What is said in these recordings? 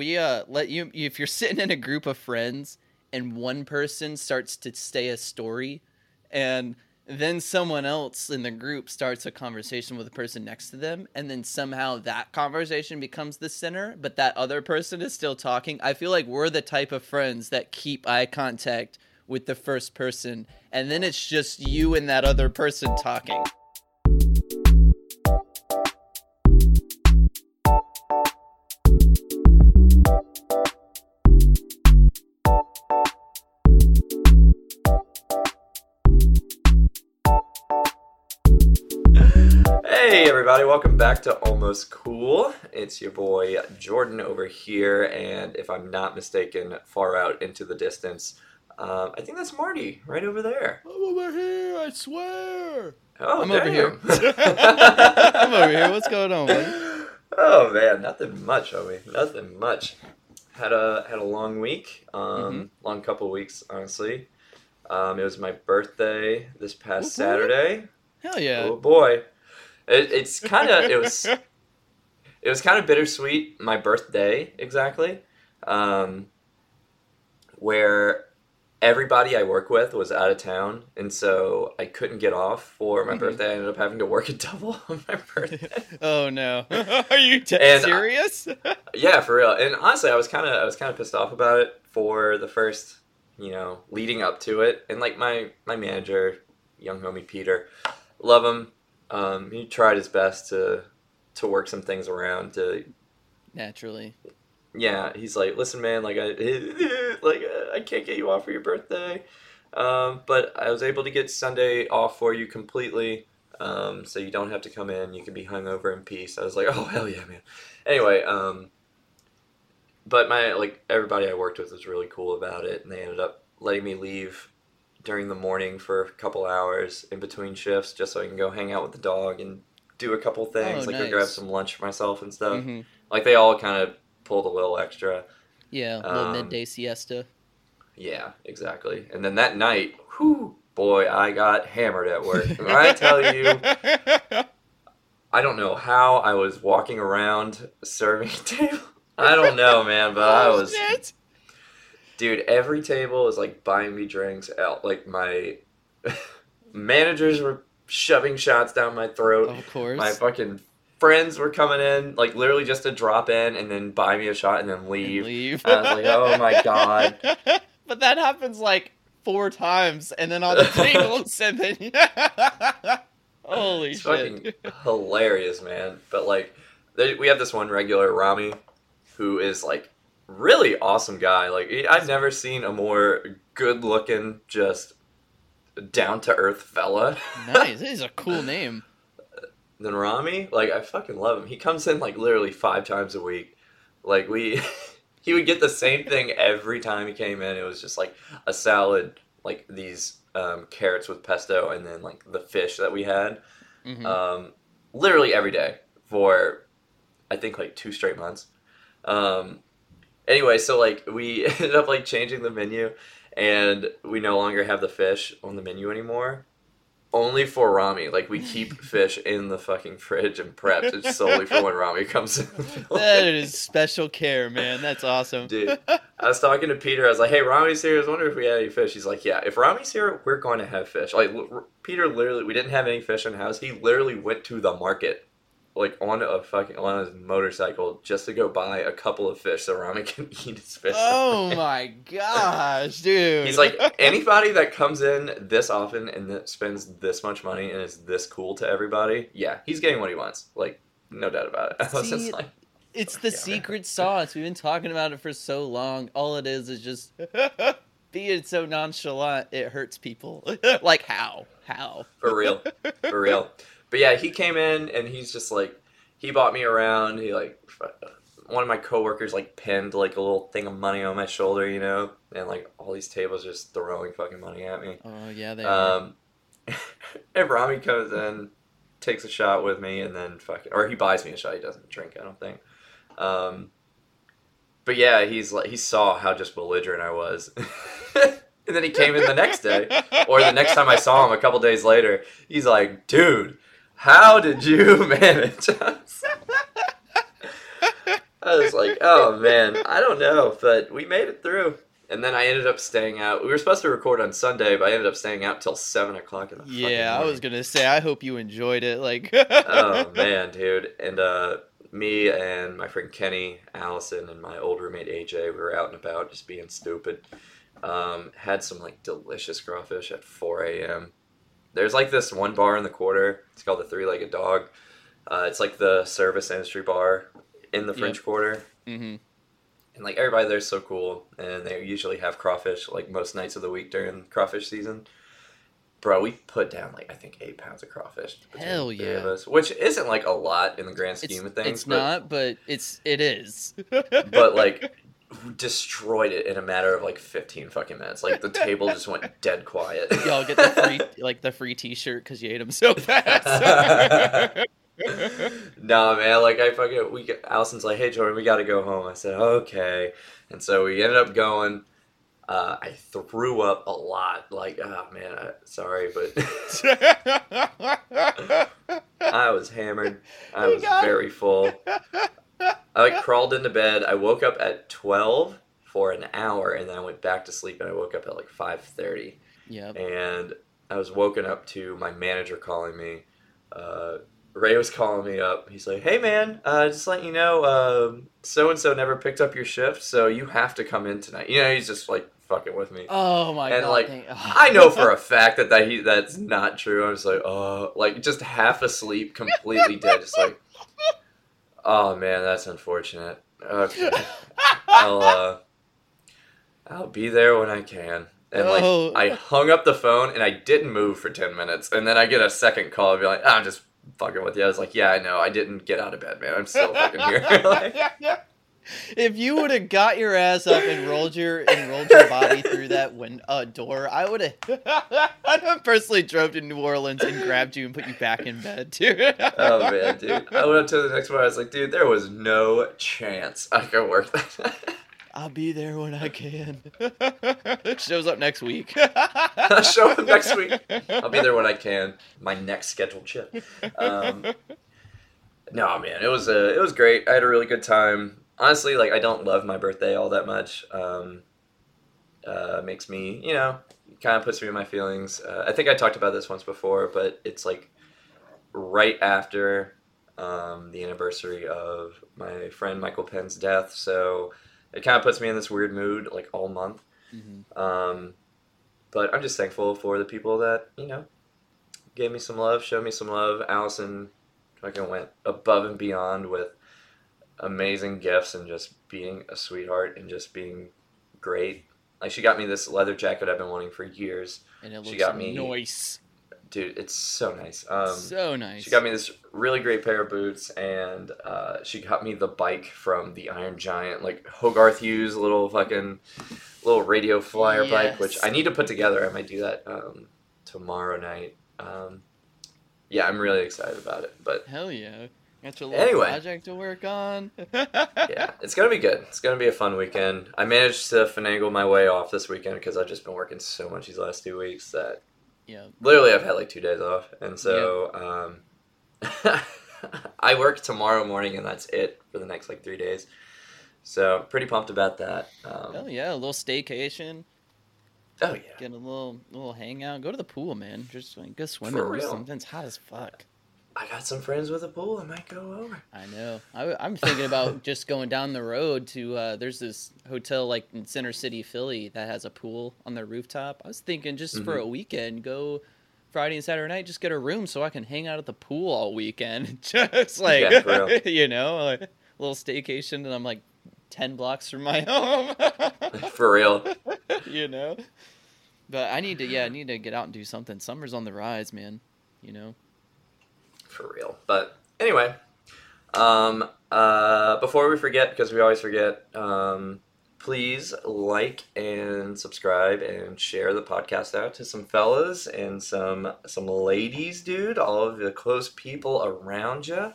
we uh let you if you're sitting in a group of friends and one person starts to say a story and then someone else in the group starts a conversation with the person next to them and then somehow that conversation becomes the center but that other person is still talking i feel like we're the type of friends that keep eye contact with the first person and then it's just you and that other person talking everybody, welcome back to Almost Cool. It's your boy Jordan over here, and if I'm not mistaken, far out into the distance, um, I think that's Marty right over there. i'm over here i swear Oh, I'm over here. i'm over here what's going on buddy? Oh man, nothing much, homie. Nothing much. Had a had a long week, um, Mm-hmm. long couple weeks, honestly. Um, it was my birthday this past Woo-hoo. Saturday. hell yeah Oh boy, it, it's kind of it was it was kind of bittersweet. My birthday exactly, um, where everybody I work with was out of town, and so I couldn't get off for my Mhm. birthday. I ended up having to work a double on my birthday. Oh no! Are you t- And I- serious? yeah, for real. And honestly, I was kind of I was kind of pissed off about it for the first, you know, leading up to it. And like my my manager, young homie Peter, love him. Um, he tried his best to to work some things around. To Naturally. yeah, he's like, listen, man, like I like uh, I can't get you off for your birthday, um, but I was able to get Sunday off for you completely. Um, so you don't have to come in. You can be hungover in peace. I was like, oh hell yeah, man. Anyway, um, but my like everybody I worked with was really cool about it, and they ended up letting me leave during the morning for a couple hours in between shifts, just so I can go hang out with the dog and do a couple things, Oh, like go grab some lunch for myself and stuff. hmm Like they all kind of pulled a little extra. Yeah, a little Um, midday siesta. Yeah, exactly. And then that night, whew, boy, I got hammered at work. I tell you, I don't know how I was walking around serving table. I don't know, man, but I Oh, was. Dude. Every table is like buying me drinks out. Like my managers were shoving shots down my throat. Of course. My fucking friends were coming in, like literally just to drop in and then buy me a shot and then And leave. leave. I was like, oh my God. but that happens like four times, and then on the tables, and then holy It's shit. fucking hilarious, man. But like, they, we have this one regular Rami, who is like really awesome guy. Like I've never seen a more good-looking, just down to earth fella nice. This is a cool name. than Rami. Like I fucking love him. He comes in like literally five times a week. Like we, he would get the same thing every time he came in. It was just like a salad, like these um, carrots with pesto, and then like the fish that we had. Mhm. um, literally every day for I think like two straight months. Um, anyway, so like we ended up like changing the menu, and we no longer have the fish on the menu anymore. Only for Rami, like we keep fish in the fucking fridge and prepped. It's solely for when Rami comes in. that is special care, man. That's awesome. Dude, I was talking to Peter. I was like, "Hey, Rami's here. I was wondering if we had any fish." He's like, "Yeah, if Rami's here, we're going to have fish." Like Peter, literally, we didn't have any fish in house. He literally went to the market, like on a fucking on his motorcycle, just to go buy a couple of fish so Rami can eat his fish. Oh my gosh, dude. He's like anybody that comes in this often and that spends this much money and is this cool to everybody. Yeah, he's getting what he wants. Like no doubt about it. I was just See, like, It's the Yeah, man. secret sauce. We've been talking about it for so long. All it is is just being so nonchalant, it hurts people. like how? How? For real. For real. But yeah, he came in and he's just like, he bought me around. He like, one of my coworkers like pinned like a little thing of money on my shoulder, you know, and like all these tables just throwing fucking money at me. Oh yeah, they are. Um, and Rami comes in, takes a shot with me, and then fucking, or he buys me a shot. He doesn't drink, I don't think. Um, but yeah, he's like, he saw how just belligerent I was. and then he came in the next day, or the next time I saw him a couple days later, he's like, dude, how did you manage? I was like, oh man, I don't know, but we made it through. And then I ended up staying out. We were supposed to record on Sunday, but I ended up staying out till seven o'clock in the fucking Yeah, I was gonna say. I hope you enjoyed it. Like, oh man, dude. And uh, me and my friend Kenny, Allison, and my old roommate AJ, we were out and about just being stupid. Um, had some like delicious crawfish at 4 a.m. There's like this one bar in the quarter. It's called the Three Legged Dog. Uh, it's like the service industry bar in the French Quarter. hmm And like everybody there's so cool, and they usually have crawfish like most nights of the week during crawfish season. Bro, we put down like I think eight pounds of crawfish. Hell the three of yeah. us, which isn't like a lot in the grand it's, scheme of things. it's but, not, but it's it is. but like destroyed it in a matter of like 15 fucking minutes. Like the table just went dead quiet. y'all get the free like the free T-shirt because you ate them so fast. no man, like I fucking we get Allison's like, hey Jordan, we got to go home. I said okay, and so we ended up going. Uh, I threw up a lot. Like, oh man, I, sorry, but I was hammered. I was very full. I like crawled into bed. I woke up at twelve for an hour, and then I went back to sleep. And I woke up at like five thirty, yep. and I was woken up to my manager calling me. Uh, Ray was calling me up. He's like, "Hey man, uh, just letting you know, so and so never picked up your shift, so you have to come in tonight." You know, he's just like fucking with me. Oh my And, god! like, I know for a fact that, that he that's not true. I was like, oh, like just half asleep, completely dead, just like, oh man, that's unfortunate. Okay, I'll uh, I'll be there when I can. And like, Oh. I hung up the phone and I didn't move for ten minutes, and then I get a second call and be like, I'm just fucking with you. I was like, yeah, I know, I didn't get out of bed, man. I'm still fucking here. Like, if you would have got your ass up and rolled your and rolled your body through that win- uh, door, I would have. I'd have personally drove to New Orleans and grabbed you and put you back in bed, dude. oh man, dude. I went up to the next one. I was like, dude, there was no chance I could work that. I'll be there when I can. Shows up next week. Show up next week. I'll be there when I can. My next scheduled shift. Um, no, man, it was uh, it was great. I had a really good time. Honestly, like I don't love my birthday all that much. Um, uh, makes me, you know, kind of puts me in my feelings. Uh, I think I talked about this once before, but it's like right after um, the anniversary of my friend Michael Penn's death, so it kind of puts me in this weird mood like all month. Mhm. Um, but I'm just thankful for the people that you know gave me some love, showed me some love. Allison fucking went above and beyond with amazing gifts and just being a sweetheart and just being great. Like she got me this leather jacket I've been wanting for years, And it She looks got me- nice. dude. It's so nice. Um, so nice. she got me this really great pair of boots, and uh, she got me the bike from the Iron Giant, like Hogarth Hughes little fucking little radio flyer bike, which I need to put together. I might do that um, tomorrow night. Um, yeah, I'm really excited about it. But Hell yeah. Got your little Anyway. project to work on. yeah, it's gonna be good. It's gonna be a fun weekend. I managed to finagle my way off this weekend because I've just been working so much these last two weeks that Yeah. literally I've had like two days off, and so um, I work tomorrow morning, and that's it for the next like three days. So pretty pumped about that. Um, Hell yeah. A little staycation. oh yeah, Get a little little hangout. Go to the pool, man. Just like, go swimming or something. It's hot as fuck. I got some friends with a pool. I might go over. I know. I, I'm thinking about just going down the road to. Uh, there's this hotel like in Center City, Philly, that has a pool on their rooftop. I was thinking just for Mhm. a weekend, go Friday and Saturday night, just get a room so I can hang out at the pool all weekend. just like Yeah, you know, like, a little staycation, and I'm like ten blocks from my home. For real. you know. But I need to, yeah, I need to get out and do something. Summer's on the rise, man. You know. For real. But anyway, um, uh, before we forget, because we always forget, um, please like and subscribe and share the podcast out to some fellas and some some ladies, dude. All of the close people around you.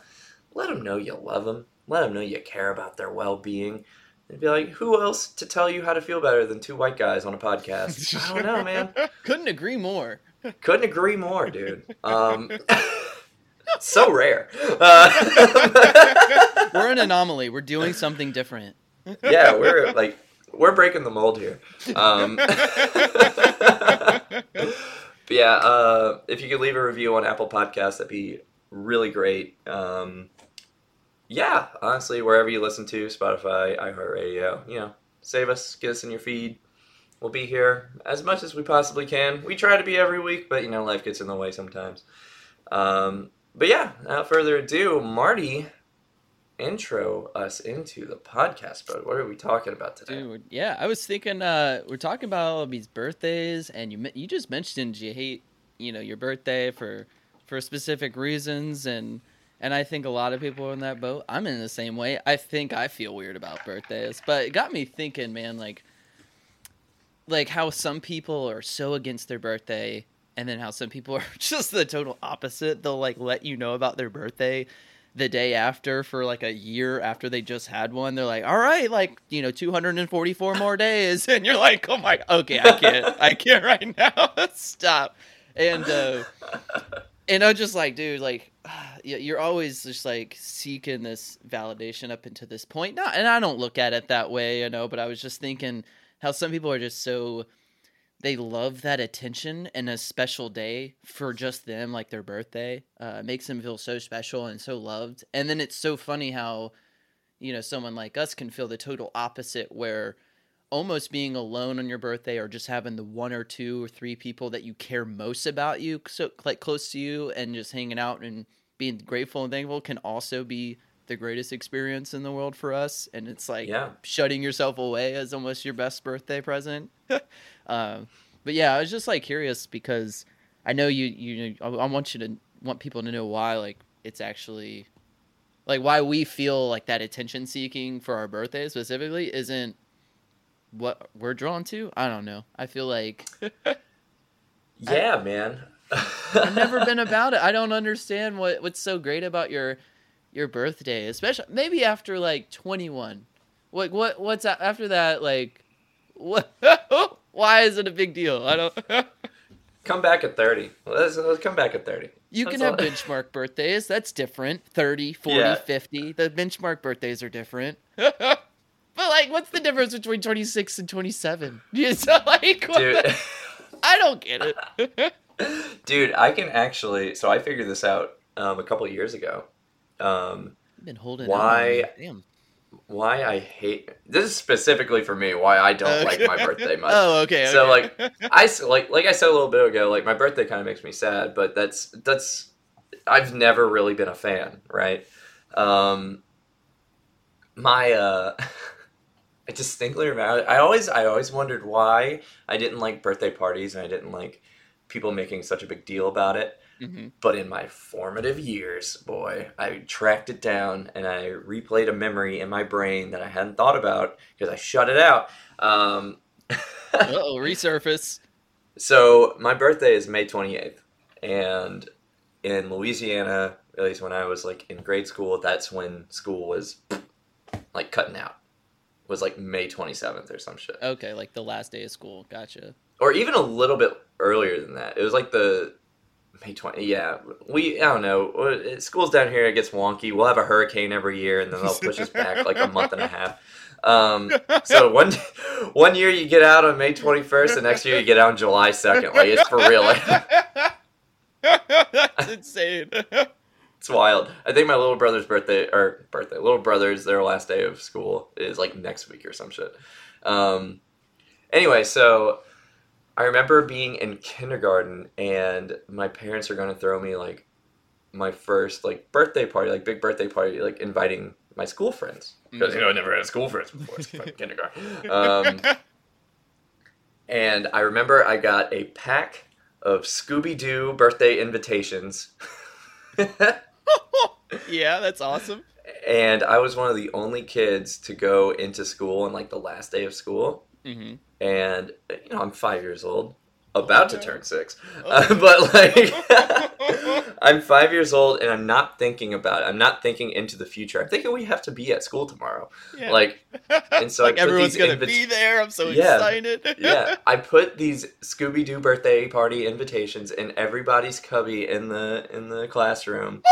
Let them know you love them. Let them know you care about their well being. And be like, who else to tell you how to feel better than two white guys on a podcast? I don't know, man. Couldn't agree more. Couldn't agree more, dude. Um, so rare. Uh, we're an anomaly. We're doing something different. yeah, we're like we're breaking the mold here. Um, but yeah, uh, if you could leave a review on Apple Podcasts, that'd be really great. Um, yeah, honestly, wherever you listen to Spotify, iHeartRadio, you know, save us, get us in your feed. We'll be here as much as we possibly can. We try to be every week, but you know, life gets in the way sometimes. Um, but yeah, without further ado, Marty, intro us into the podcast, bud. What are we talking about today? Dude, yeah, I was thinking uh, we're talking about all of these birthdays, and you you just mentioned you hate you know your birthday for for specific reasons, and and I think a lot of people are in that boat. I'm in the same way. I think I feel weird about birthdays, but it got me thinking, man, like like how some people are so against their birthday and then how some people are just the total opposite. They'll like let you know about their birthday the day after for like a year after they just had one. They're like, "All right, like, you know, 244 more days." And you're like, "Oh my, okay, I can't. I can't right now. Stop." And uh and I'm just like, dude, like you're always just like seeking this validation up into this point. Not, and I don't look at it that way, you know. But I was just thinking how some people are just so they love that attention and a special day for just them, like their birthday. Uh, makes them feel so special and so loved. And then it's so funny how you know someone like us can feel the total opposite, where almost being alone on your birthday or just having the one or two or three people that you care most about you so like close to you and just hanging out and being grateful and thankful can also be the greatest experience in the world for us and it's like Yeah. shutting yourself away as almost your best birthday present um, but yeah i was just like curious because i know you you I, I want you to want people to know why like it's actually like why we feel like that attention seeking for our birthday specifically isn't what we're drawn to i don't know i feel like Yeah, man. I've never been about it. I don't understand what what's so great about your your birthday, especially maybe after like 21. What what what's after that like what why is it a big deal? I don't Come back at 30. Let's, let's come back at 30. You can have benchmark birthdays. That's different. 30, 40, Yeah. 50. The benchmark birthdays are different. but like what's the difference between 26 and 27? It's like Dude. I don't get it. Dude, I can actually. So I figured this out um, a couple years ago. Um, I've been holding Why- Damn. why I hate this is specifically for me. Why I don't like my birthday much. Oh, okay. So, okay. I like like I said a little bit ago. Like my birthday kind of makes me sad, but that's that's I've never really been a fan, right? Um, my uh, I distinctly remember. I always I always wondered why I didn't like birthday parties and I didn't like people making such a big deal about it. Mhm. But in my formative years, boy, I tracked it down and I replayed a memory in my brain that I hadn't thought about because I shut it out. Um, Uh-oh, resurface. so my birthday is May 28th, and in Louisiana, at least when I was like in grade school, that's when school was like cutting out. It was like May 27th or some shit, Okay, like the last day of school. Gotcha. or even a little bit earlier than that. It was like the May 20. Yeah, we I don't know. School's down here. It gets wonky. We'll have a hurricane every year, and then they'll push us back like a month and a half. Um, so one one year you get out on May 21st, the next year you get out on July 2nd. Like it's for real. That's insane. It's wild. I think my little brother's birthday or birthday, little brother's their last day of school is like next week or some shit. Um, anyway, so I remember being in kindergarten and my parents are going to throw me like my first like birthday party, like big birthday party, like inviting my school friends because you know I never had school friends before it's kindergarten. Um, and I remember I got a pack of Scooby Doo birthday invitations. yeah, that's awesome. and I was one of the only kids to go into school on like the last day of school. Hmm And you know, I'm five years old. about to turn six. Oh. Uh, but like, I'm five years old and I'm not thinking about it. I'm not thinking into the future. I'm thinking we have to be at school tomorrow. Yeah. Like, and so like everyone's gonna be there. I'm so Yeah. excited. yeah, I put these Scooby Doo birthday party invitations in everybody's cubby in the in the classroom,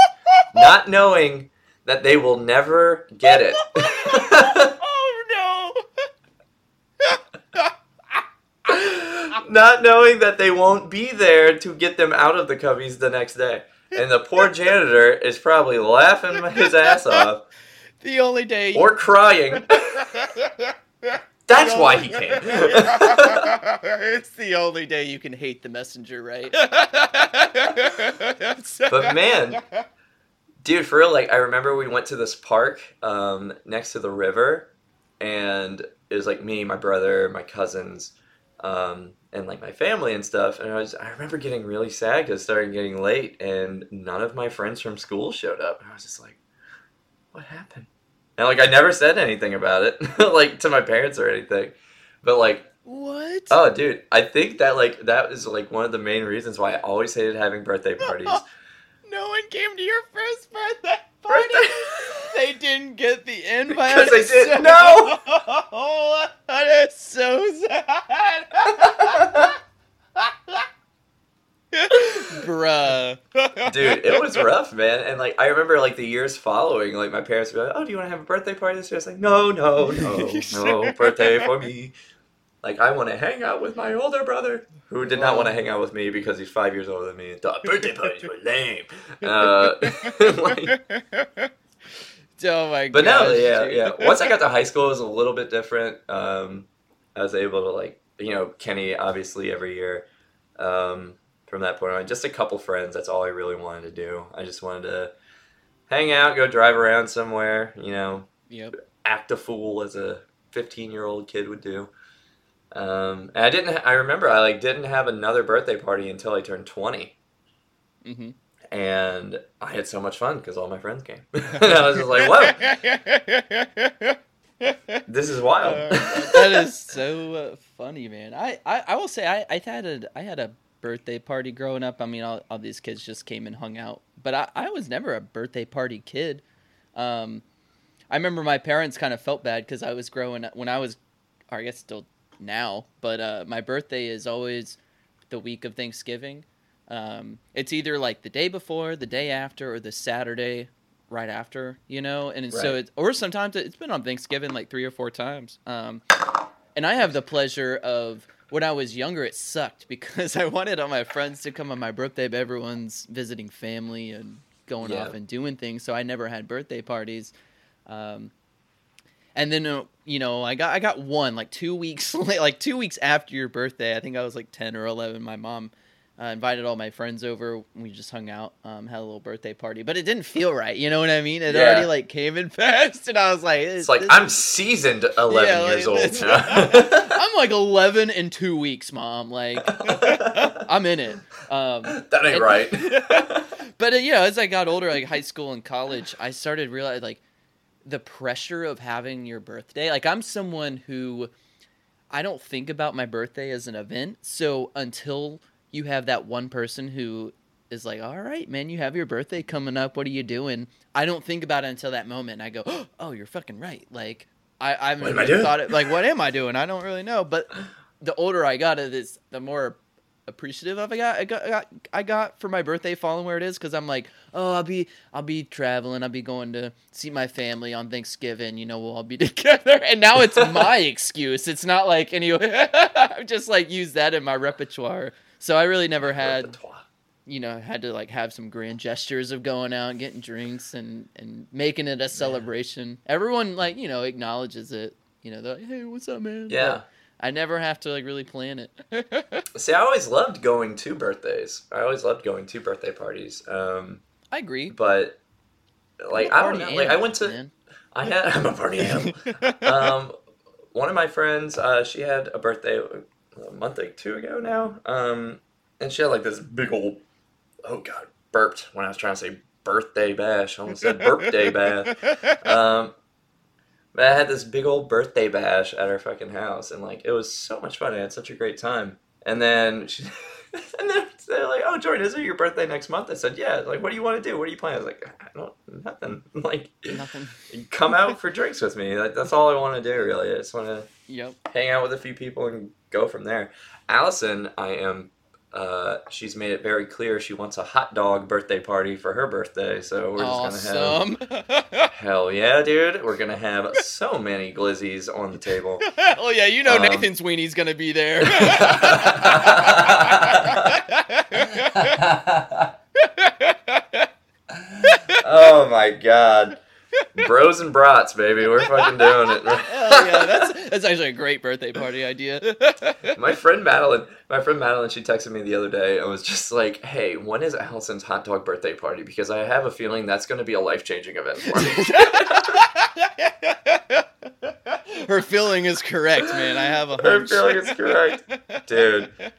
not knowing that they will never get it. Not knowing that they won't be there to get them out of the cubbies the next day. And the poor janitor is probably laughing his ass off! The only day. or crying. That's why he came. it's the only day you can hate the messenger, right? But man, dude, for real, like I remember we went to this park um, next to the river, and it was like me, my brother, my cousins, um, and like my family and stuff. And I was, I remember getting really sad because it started getting late, and none of my friends from school showed up. And I was just like, what happened? And like I never said anything about it, like to my parents or anything. But like what? Oh, dude, I think that like that is like one of the main reasons why I always hated having birthday parties. no one came to your first birthday party. Birthday- They didn't get the invite. Because they So- know. Oh, that is so sad. Bruh. Dude, it was rough, man. And like I remember like the years following, like my parents would be like, "Oh, do you want to have a birthday party this year?" I was like, "No, no, no, no birthday for me." Like I want to hang out with my older brother, who did not want to hang out with me because he's five years older than me. and thought birthday parties were lame. Uh, like, oh my god. but no, yeah, yeah. Once I got to high school, it was a little bit different. Um, I was able to like, you know, Kenny obviously every year. Um, from that point on, just a couple friends. That's all I really wanted to do. I just wanted to hang out, go drive around somewhere. You know, Yep. act a fool as a 15 year old kid would do. Um, and I didn't. I remember I like didn't have another birthday party until I turned 20, Mm-hmm. And I had so much fun because all my friends came. and I was just like, "Whoa, this is wild." Uh, that is so uh, funny, man. I, I, I will say I, I had a I had a birthday party growing up. I mean, all, all these kids just came and hung out, but I, I was never a birthday party kid. Um, I remember my parents kind of felt bad because I was growing up when I was, or I guess still now, but uh, my birthday is always the week of Thanksgiving. Um, it's either like the day before, the day after, or the Saturday right after, you know. And so it's or sometimes it's been on Thanksgiving like three or four times. Um, and I have the pleasure of when I was younger, it sucked because I wanted all my friends to come on my birthday, but everyone's visiting family and going Yeah. off and doing things, so I never had birthday parties. Um, and then uh, you know, I got I got one like two weeks like two weeks after your birthday. I think I was like ten or eleven. My mom uh, invited all my friends over. We just hung out, um, had a little birthday party, but it didn't feel right. You know what I mean? It Yeah. already like came and passed, and I was like, It's like I'm seasoned 11 Yeah, years like, old. now. I'm like 11 in two weeks, mom. Like, I'm in it. Um, that ain't and- right. but uh, you know, as I got older, like high school and college, I started realizing like the pressure of having your birthday. Like, I'm someone who I don't think about my birthday as an event. So until you have that one person who is like, "All right, man, you have your birthday coming up. What are you doing?" I don't think about it until that moment. I go, "Oh, you're fucking right." Like, I I haven't I thought it. Like, what am I doing? I don't really know. But the older I got, it is the more appreciative of I got I got I got, I got for my birthday falling where it is because I'm like oh I'll be I'll be traveling I'll be going to see my family on Thanksgiving you know we'll all be together and now it's my excuse it's not like anyway I've just like used that in my repertoire so I really never had you know had to like have some grand gestures of going out and getting drinks and and making it a celebration everyone like you know acknowledges it you know they're like hey what's up man Yeah. But I never have to like really plan it See, I always loved going to birthdays. I always loved going to birthday parties. Um, I agree but like I don't know. Like I went to man. I had I'm a party animal. um, one of my friends, uh, she had a birthday a month or two ago now, um, and she had like this big old oh god burped when I was trying to say birthday bash. I almost said birthday bash. Um, but I had this big old birthday bash at our fucking house, and like it was so much fun. I had such a great time, And then she, and then they're like, "Oh, Jordan, is it your birthday next month?" I said, "Yeah." Like, what do you want to do? What are you planning? I was like, "I don't nothing." Like, Nothing. come out for drinks with me. Like, that's all I want to do. Really, I just want to Yep. hang out with a few people and go from there. Allison, I am. Uh, she's made it very clear she wants a hot dog birthday party for her birthday, so we're just gonna have. Hell yeah, dude! We're gonna have so many glizzies on the table. oh yeah, you know Um, Nathan Sweeney's gonna be there. oh my god, bros and brats, baby, we're fucking doing it. Hell yeah, that's that's actually a great birthday party idea. my friend Madeline, my friend Madeline, she texted me the other day and was just like, "Hey, when is Allison's hot dog birthday party? Because I have a feeling that's going to be a life changing event for me." Her feeling is correct, man. I have a Her feeling is correct. Dude.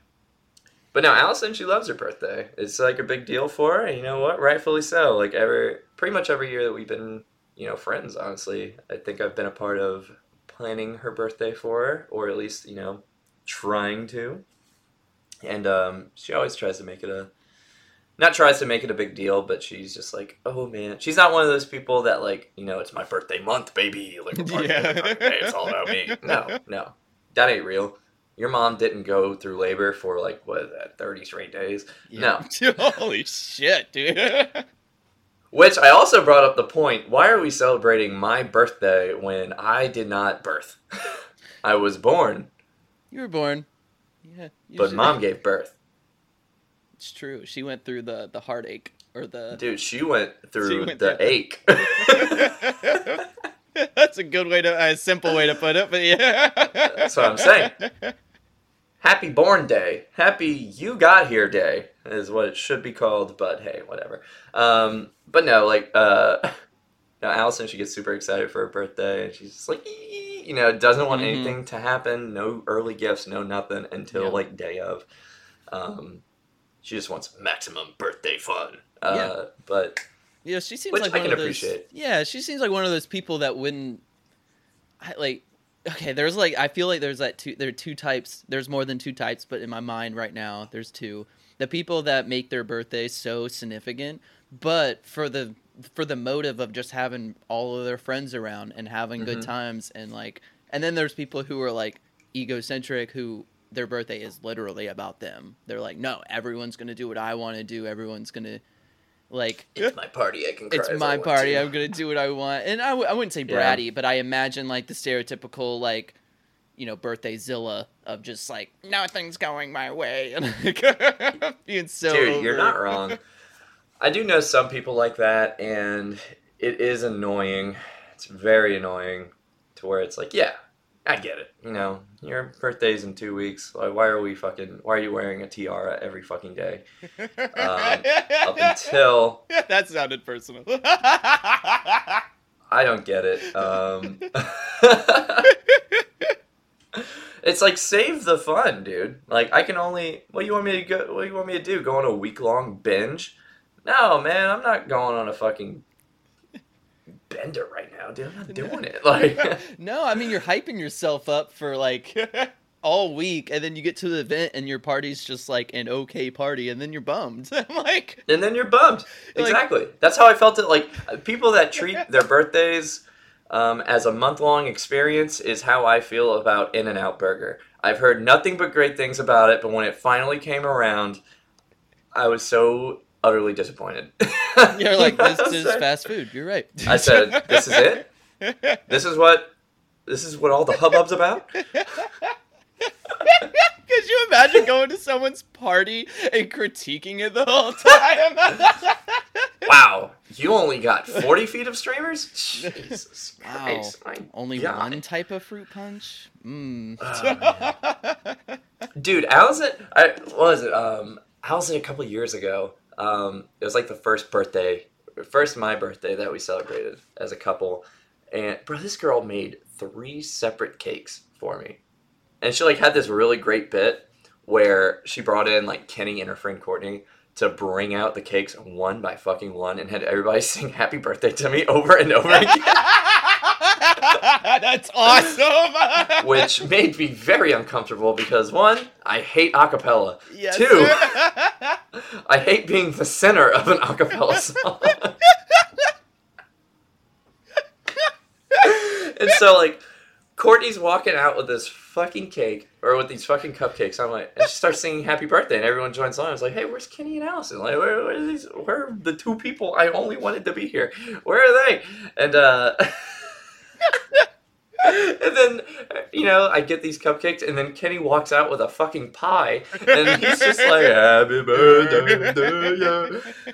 But now Allison, she loves her birthday. It's like a big deal for her, and you know what? Rightfully so. Like every, pretty much every year that we've been, you know, friends. Honestly, I think I've been a part of planning her birthday for her, or at least you know, trying to. And um, she always tries to make it a, not tries to make it a big deal, but she's just like, oh man, she's not one of those people that like, you know, it's my birthday month, baby. Like, Yeah. birthday, it's all about me. No, no, that ain't real. Your mom didn't go through labor for like what is that, thirty straight days. Yeah. Holy shit, dude. Which I also brought up the point: why are we celebrating my birthday when I did not birth? I was born, You were born. Yeah. you but should- mom gave birth. It's true. She went through the the heartache or the. Dude, she went through She went the ache. That's a good way to, a simple way to put it, but yeah. That's what I'm saying. Happy born day. Happy you got here day is what it should be called, but hey, whatever. Um, but no, like, uh, now Allison, she gets super excited for her birthday, and she's just like, "Ee," you know, doesn't want Mhm. anything to happen, no early gifts, no nothing until Yeah. like day of. Um, she just wants maximum birthday fun. Uh, Yeah. But Yeah, she seems like I one can of those. appreciate. Yeah, she seems like one of those people that wouldn't. I, like, okay, there's like I feel like there's that two. There are two types. There's more than two types, but in my mind right now, there's two. The people that make their birthday so significant, but for the for the motive of just having all of their friends around and having good Mhm. times and like, and then there's people who are like egocentric who their birthday is literally about them. They're like, no, everyone's gonna do what I want to do. Everyone's gonna like it's my party. I can cry it's my party. to. I'm gonna do what I want, and I, w- I wouldn't say Yeah. bratty, but I imagine like the stereotypical like, you know, birthday Zilla of just like nothing's going my way and like, being so. Dude, you're not wrong. I do know some people like that, and it is annoying. It's very annoying to where it's like, yeah, I get it. You know, your birthday's in two weeks. Like, why are we fucking? Why are you wearing a tiara every fucking day? Um, Up until that sounded personal. I don't get it. Um, it's like save the fun, dude. Like I can only. What do you want me to go? What do you want me to do? Go on a week long binge? No, man, I'm not going on a fucking bender right now, dude. I'm not doing it. Like, no, I mean you're hyping yourself up for like all week, and then you get to the event and your party's just like an okay party, and then you're bummed. I'm like, and then you're bummed. Like- Exactly. That's how I felt it. Like uh, people that treat their birthdays um, as a month long experience is how I feel about In-N-Out Burger. I've heard nothing but great things about it, but when it finally came around, I was so utterly disappointed. you're like this is fast food. You're right. I said, "This is it? This is what this is what all the hubbub's about. Could you imagine going to someone's party and critiquing it the whole time? Wow, you only got forty feet of streamers? Jesus Wow. Christ! Only God. one type of fruit punch? Mmm. Oh, dude allison i what was it um allison a couple years ago um it was like the first birthday first my birthday that we celebrated as a couple and bro this girl made three separate cakes for me and she like had this really great bit where she brought in like kenny and her friend courtney to bring out the cakes one by fucking one and had everybody sing happy birthday to me over and over again That's awesome. which made me very uncomfortable because one, I hate acapella. yes. Two, I hate being the center of an acapella song. and so like Courtney's walking out with this fucking cake or with these fucking cupcakes. I'm like, and she starts singing "Happy Birthday," and everyone joins along. I was like, "Hey, where's Kenny and Allison? Like, where, where are these? Where are the two people I only wanted to be here? Where are they?" And uh, and then you know, I get these cupcakes, and then Kenny walks out with a fucking pie, and he's just like, "Happy birthday to you."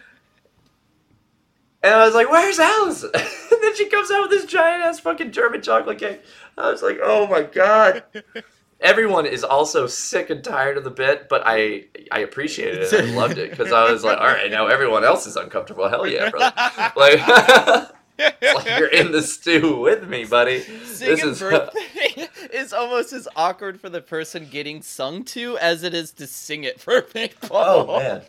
And I was like, "Where's Alice?" and then she comes out with this giant ass fucking German chocolate cake. I was like, "Oh my god!" Everyone is also sick and tired of the bit, but I I appreciated it. I loved it because I was like, "All right, now everyone else is uncomfortable. Hell yeah, brother!" Like, like you're in the stew with me, buddy. Singing This is birthday is almost as awkward for the person getting sung to as it is to sing it for people. Oh man,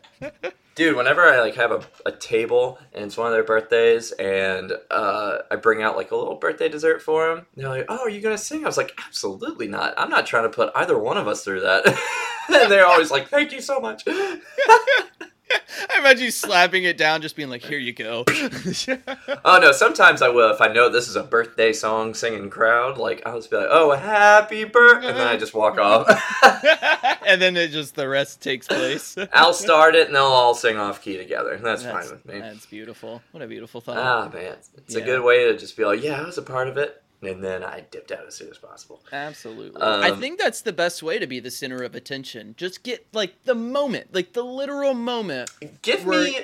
dude! Whenever I like have a, a table and it's one of their birthdays, and uh, I bring out like a little birthday dessert for them, they're like, "Oh, are you gonna sing?" I was like, "Absolutely not! I'm not trying to put either one of us through that." and they're always like, "Thank you so much." I imagine you slapping it down, just being like, "Here you go." oh no, sometimes I will if I know this is a birthday song singing crowd. Like I'll just be like, "Oh, happy birthday," and then I just walk off. and then it just the rest takes place. I'll start it, and they'll all sing off key together. That's, That's, fine with me. That's beautiful. What a beautiful thought. Ah man, it's a good way to just be like, yeah, I was a part of it, and then I dipped out as soon as possible. Absolutely. Um, I think that's the best way to be the center of attention. Just get like the moment, like the literal moment Give me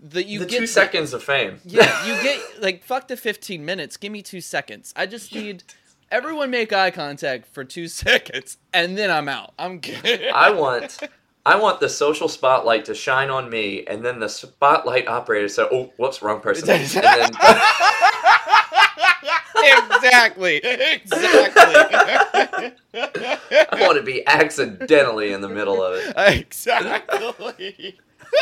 that you the get two seconds of fame. Yeah, you get like fuck the 15 minutes. Give me 2 seconds. I just need everyone make eye contact for 2 seconds and then I'm out. I'm good. I want, I want the social spotlight to shine on me, and then the spotlight operator say, "Oh, whoops, wrong person," and then exactly. Exactly. I want to be accidentally in the middle of it. exactly.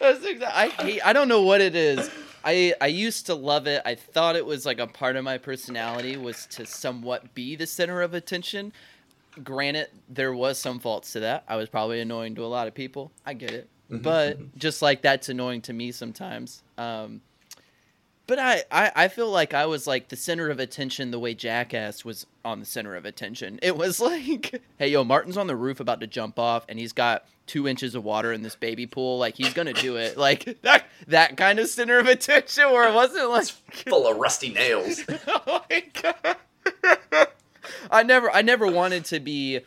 That's exa- I hate. I don't know what it is. I I used to love it. I thought it was like a part of my personality was to somewhat be the center of attention. Granted, there was some faults to that. I was probably annoying to a lot of people. I get it, Mhm, but just like that's annoying to me sometimes. Um, but I, I, I feel like I was like the center of attention the way Jackass was on the center of attention. It was like, hey, yo, Martin's on the roof about to jump off, and he's got two inches of water in this baby pool. Like he's gonna do it. Like that that kind of center of attention, where it wasn't like, Full of rusty nails. oh my god. I never, I never wanted to be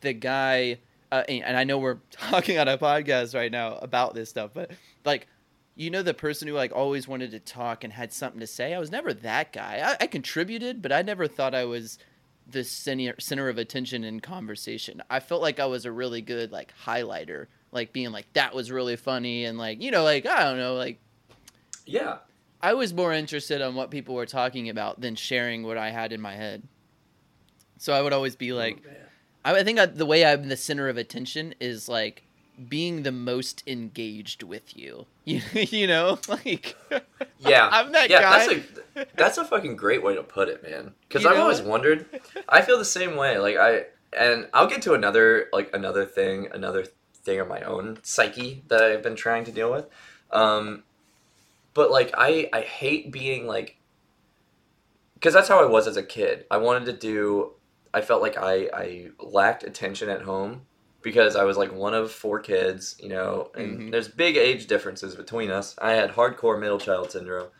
the guy. Uh, and and I know we're talking on a podcast right now about this stuff, but like you know the person who like always wanted to talk and had something to say? I was never that guy. I, I contributed but i never thought i was the center, center of attention in conversation. I felt like i was a really good like highlighter like being like that was really funny and like you know like i don't know like Yeah, i was more interested on what people were talking about than sharing what i had in my head. So i would always be oh, like Oh. I I think I, the way I'm the center of attention is like being the most engaged with you. You, you know, like Yeah, I'm that yeah, guy. that's a that's a fucking great way to put it, man. Because I've know always wondered. I feel the same way. Like I and I'll get to another like another thing, another thing of my own psyche that I've been trying to deal with. Um, but like I I hate being like because that's how I was as a kid. I wanted to do. I felt like I I lacked attention at home because I was like one of four kids, you know, and Mhm. there's big age differences between us. I had hardcore middle child syndrome,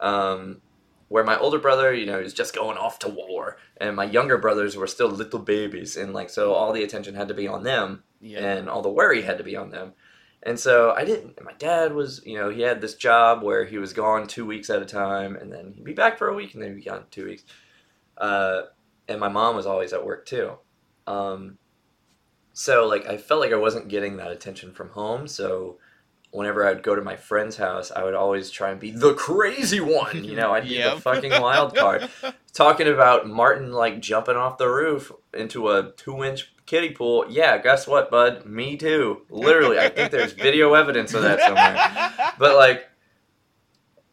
um, where my older brother, you know, was just going off to war, and my younger brothers were still little babies, and like so all the attention had to be on them, yeah, and all the worry had to be on them. And so I didn't. My dad was, you know, he had this job where he was gone two weeks at a time, and then he'd be back for a week, and then he'd be gone two weeks. Uh, and my mom was always at work too. Um, so like I felt like I wasn't getting that attention from home. So whenever I'd go to my friend's house, I would always try and be the crazy one. You know, I'd be Yep. the fucking wild card talking about Martin like jumping off the roof into a two inch kiddie pool. Yeah, guess what, bud? Me too. Literally, I think there's video evidence of that somewhere. But like,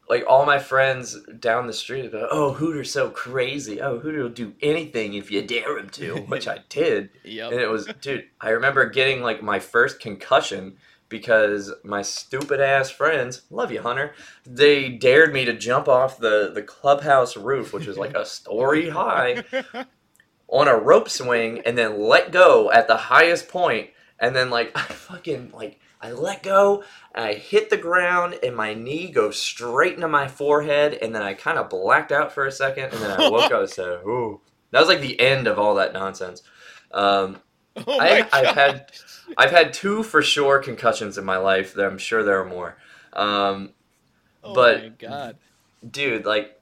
like all my friends down the street about, oh, Hooter's so crazy. Oh, Hooter will do anything if you dare him to, which I did. Yep. And it was, dude, I remember getting like my first concussion because my stupid ass friends, love you, Hunter, they dared me to jump off the, the clubhouse roof, which was like a story high, on a rope swing and then let go at the highest point and then like I fucking like I let go, I hit the ground, and my knee goes straight into my forehead, and then I kind of blacked out for a second, and then I woke up and said, "Ooh." That was like the end of all that nonsense. Um, Oh I, I've had I've had two for sure concussions in my life. I'm sure there are more. Um, Oh but- my god. dude, like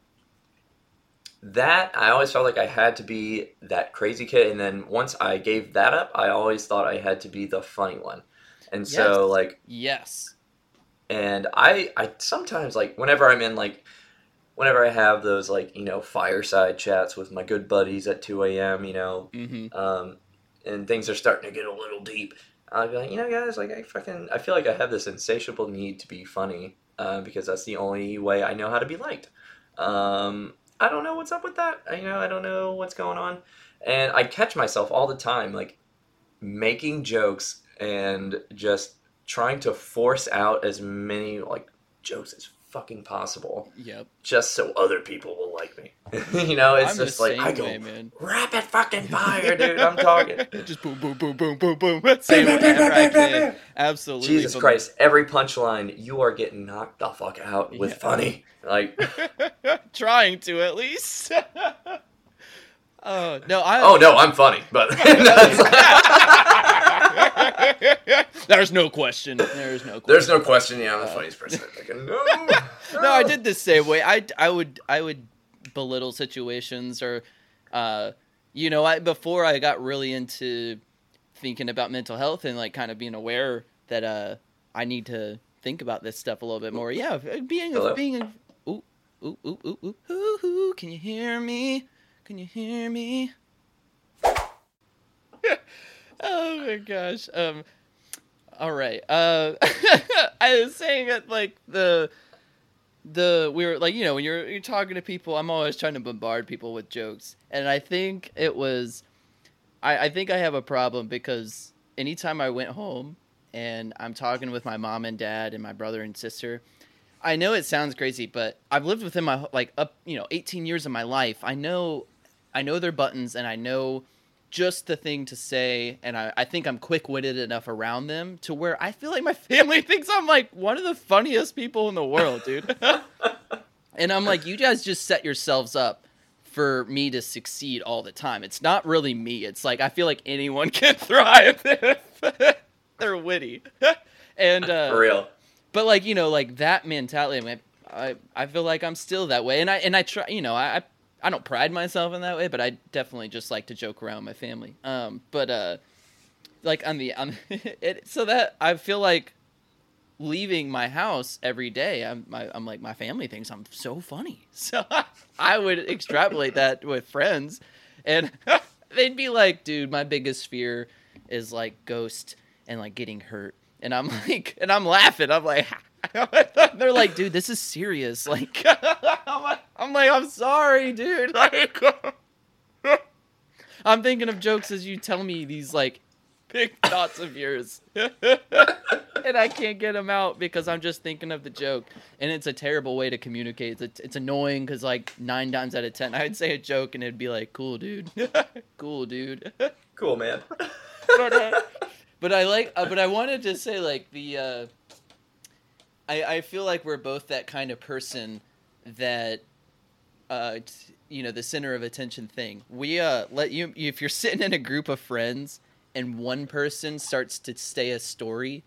that, I always felt like I had to be that crazy kid, and then once I gave that up, I always thought I had to be the funny one, and so like, Yes. and I, I sometimes like whenever I'm in like, whenever I have those like you know fireside chats with my good buddies at two a.m. You know, Mm-hmm. um, and things are starting to get a little deep. I'll be like, you know, guys, like I fucking, I feel like I have this insatiable need to be funny uh, because that's the only way I know how to be liked. Um, I don't know what's up with that. You know, I don't know what's going on, and I catch myself all the time, like making jokes and just trying to force out as many like jokes as fucking possible, Yep. just so other people will like me. you know, it's I'm just like I go way, man. rapid fucking fire, dude. I'm talking. Just boom, boom, boom, boom, boom, boom. Say whatever. Absolutely. Jesus but- Christ! Every punchline, you are getting knocked the fuck out with Yeah. funny. Like, Trying to at least. oh no! I. oh no, I'm funny, but There's no question. There's no question. there's no question. Yeah, I'm the Uh, funniest person. Like, no, no, I did the same way. I, I would I would belittle situations or, uh, you know, I before I got really into thinking about mental health and like kind of being aware that uh I need to think about this stuff a little bit more. Yeah, being Hello? being a, ooh ooh ooh ooh ooh ooh ooh. Can you hear me? Can you hear me? oh my gosh. Um. All right. Uh, I was saying that like the the we were like you know when you're you're talking to people, I'm always trying to bombard people with jokes, and I think it was, I I think I have a problem because anytime I went home and I'm talking with my mom and dad and my brother and sister. I know it sounds crazy, but I've lived with them my like up, you know, 18 years of my life. I know, I know their buttons, and I know just the thing to say, and I, I think I'm quick witted enough around them to where I feel like my family thinks I'm like one of the funniest people in the world, dude. and I'm like, you guys just set yourselves up for me to succeed all the time. It's not really me. It's like I feel like anyone can thrive if they're witty. and uh, for real. but like you know like that mentality I, mean, I i feel like i'm still that way and i and i try you know i i don't pride myself in that way but i definitely just like to joke around with my family. Um but uh like on the on it so that i feel like leaving my house every day i'm my, i'm like my family thinks i'm so funny. So i would extrapolate that with friends. And they'd be like dude my biggest fear is like ghost and like getting hurt. And i'm like and i'm laughing. I'm like they're like dude this is serious. Like i'm like i'm, like, I'm sorry dude. Like i'm thinking of jokes as you tell me these like big thoughts of yours. And i can't get them out because i'm just thinking of the joke. And it's a terrible way to communicate. It's, it's annoying because like nine times out of ten i'd say a joke and it'd be like cool dude. Cool dude. Cool, man. but, I like, uh, but I wanted to say like the, uh, I I feel like we're both that kind of person that, uh, you know, the center of attention thing. We uh let you if you're sitting in a group of friends and one person starts to say a story,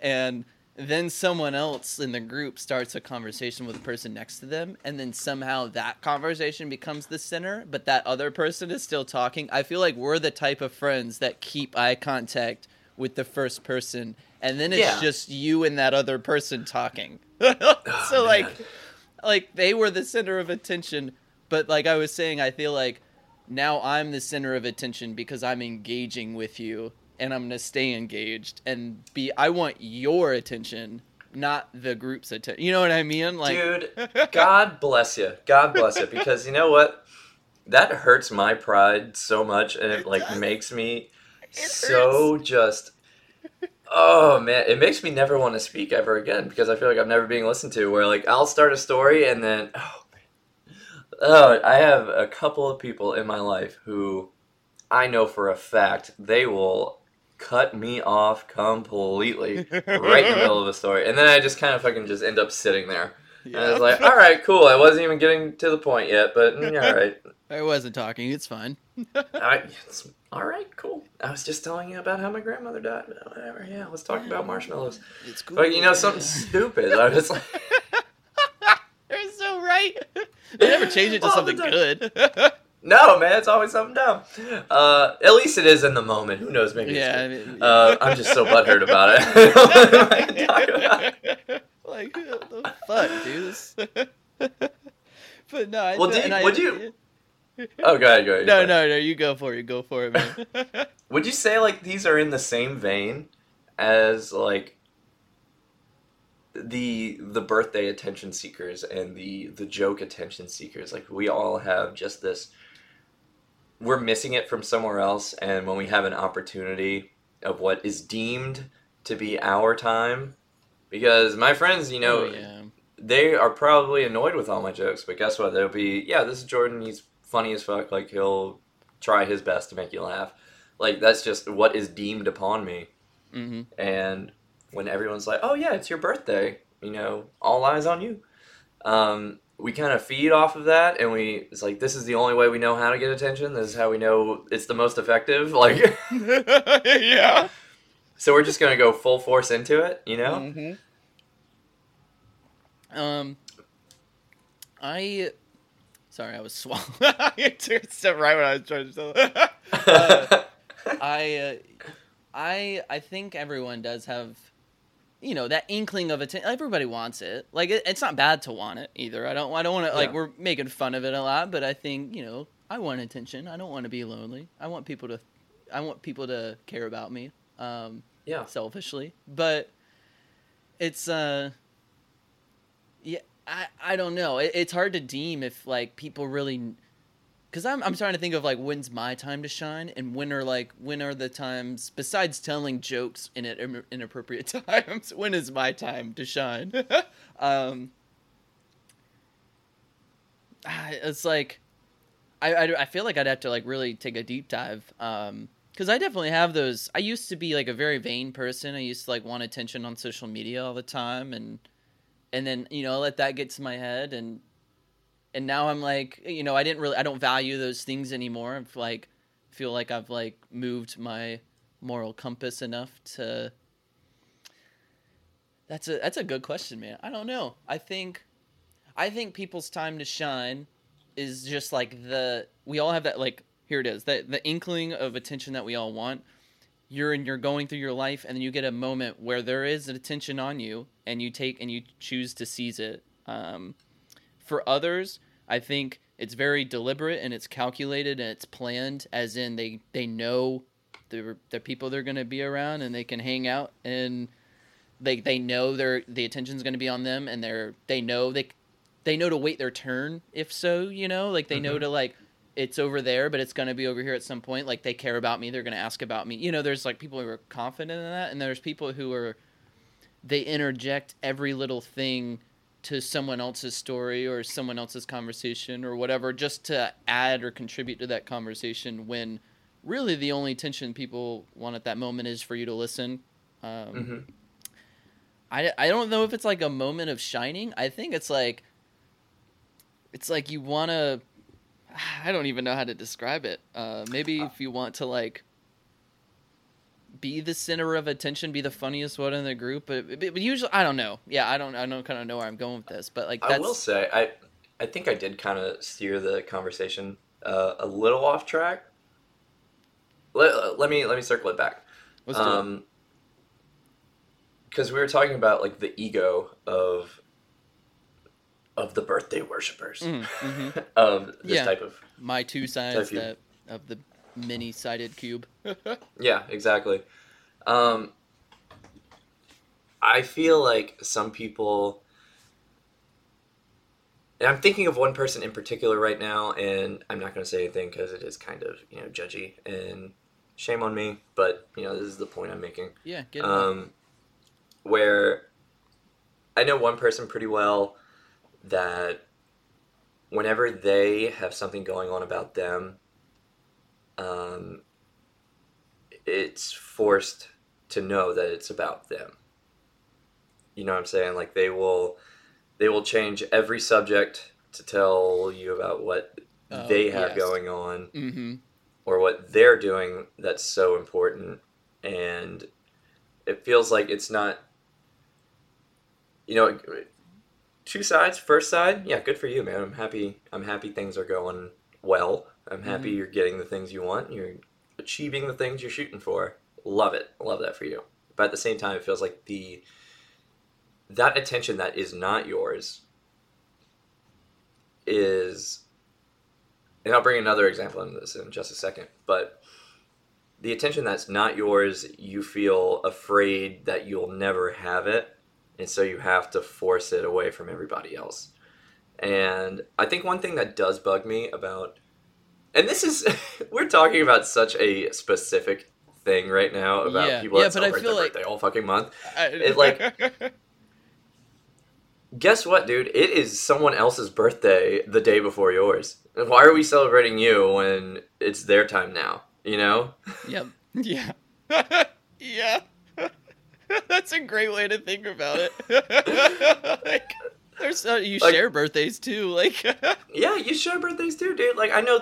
and then someone else in the group starts a conversation with the person next to them and then somehow that conversation becomes the center but that other person is still talking i feel like we're the type of friends that keep eye contact with the first person and then it's Yeah. just you and that other person talking oh, so like man. like they were the center of attention but like i was saying i feel like now i'm the center of attention because i'm engaging with you and i'm gonna stay engaged and be i want your attention not the group's attention. You know what I mean? Like, Dude, God bless you. God bless you. Because you know what? That hurts my pride so much, and It like makes me So just. Oh man, it makes me never want to speak ever again because I feel like I'm never being listened to. Where like I'll start a story and then oh, oh, I have a couple of people in my life who I know for a fact they will cut me off completely right in the middle of a story, and then I just kind of fucking just end up sitting there. And I was like, all right, cool. I wasn't even getting to the point yet, but mm, all right, I wasn't talking. It's fine. I, it's, all right, cool. I was just telling you about how my grandmother died. Whatever. Yeah, let's talk about marshmallows. It's cool. But you know something stupid. I was like, They're so right. They never change it to something good. no, man, it's always something dumb. Uh, at least it is in the moment. Who knows? Maybe. yeah. I mean, Uh, I'm just so butthurt about it. I can talk about it. like what the fuck, dude? But no, I Well, did- I- would you- Oh, go ahead, go ahead. No, no, no. You go for it. Go for it, man. Would you say like these are in the same vein as like the the birthday attention seekers and the the joke attention seekers? Like we all have just this we're missing it from somewhere else and when we have an opportunity of what is deemed to be our time because my friends, you know, Oh, yeah. they are probably annoyed with all my jokes, but guess what? They'll be, yeah, this is Jordan. He's funny as fuck. Like he'll try his best to make you laugh. Like that's just what is deemed upon me. hmm And when everyone's like, "Oh yeah, it's your birthday," you know, all eyes on you. Um, we kind of feed off of that, and we it's like this is the only way we know how to get attention. This is how we know it's the most effective. Like, yeah. so we're just gonna go full force into it, you know? hmm Um, I. Sorry, I was swallowing. I took a step right when I was trying to tell. Uh, I, uh, I, I think everyone does have, you know, that inkling of attention. Everybody wants it. Like it, it's not bad to want it either. I don't. I don't want to like we're making fun of it a lot, but I think you know I want attention. I don't want to be lonely. I want people to, I want people to care about me. Um, yeah. selfishly, but it's uh, yeah, I I don't know. It, it's hard to deem if like people really, because I'm I'm trying to think of like when's my time to shine and when are like when are the times besides telling jokes in at inappropriate times when is my time to shine? um, it's like I, I, I feel like I'd have to like really take a deep dive um because I definitely have those I used to be like a very vain person I used to like want attention on social media all the time and and then you know let that get to my head and and now I'm like you know I didn't really I don't value those things anymore. I'm like feel like I've like moved my moral compass enough to that's a that's a good question man. I don't know. I think I think people's time to shine is just like the we all have that like here it is the the inkling of attention that we all want you're and you're going through your life and then you get a moment where there is an attention on you and you take and you choose to seize it um, for others i think it's very deliberate and it's calculated and it's planned as in they they know the the people they're going to be around and they can hang out and they they know their the attention's going to be on them and they're they know they they know to wait their turn if so you know like they know Mhm. to like it's over there but it's going to be over here at some point like they care about me they're going to ask about me. You know there's like people who are confident in that and there's people who are they interject every little thing to someone else's story or someone else's conversation or whatever just to add or contribute to that conversation when really the only attention people want at that moment is for you to listen. Um, hmm I, I don't know if it's like a moment of shining. I think it's like it's like you want to I don't even know how to describe it. Uh maybe if you want to like be the center of attention, be the funniest one in the group, but, but, usually I don't know. Yeah, I don't I don't kind of know where I'm going with this, but like that's... I will say, I I think I did kind of steer the conversation uh, a little off track. Let, let me let me circle it back. let's do it. Um, because we were talking about like the ego of of the birthday worshippers Mhm, mhm. of this Yeah. type of My two sides that of the many-sided cube. yeah exactly um I feel like some people and I'm thinking of one person in particular right now, and I'm not going to say anything because it is kind of you know judgy and shame on me. But you know this is the point I'm making. Yeah, get it. Um, where I know one person pretty well that whenever they have something going on about them, um, it's forced to know that it's about them. You know what I'm saying? Like they will they will change every subject to tell you about what Oh, they have yes. going on mm-hmm. or what they're doing that's so important and it feels like it's not you know two sides first side? Yeah good for you man. I'm happy i'm happy things are going well. I'm happy Mhm. you're getting the things you want. You're achieving the things you're shooting for. Love it. Love that for you. But at the same time it feels like the that attention that is not yours is and I'll bring another example into this in just a second, but the attention that's not yours, you feel afraid that you'll never have it, and so you have to force it away from everybody else. And I think one thing that does bug me about and this is we're talking about such a specific thing right now about Yeah. people Yeah, that but I celebrate feel their like- birthday all fucking month. I, It, like- Guess what, dude? It is someone else's birthday the day before yours. And Why are we celebrating you when it's their time now? You know? yep. Yeah. yeah. That's a great way to think about it. like, there's uh, you Like- share birthdays too. Like, Yeah, you share birthdays too, dude. Like I know,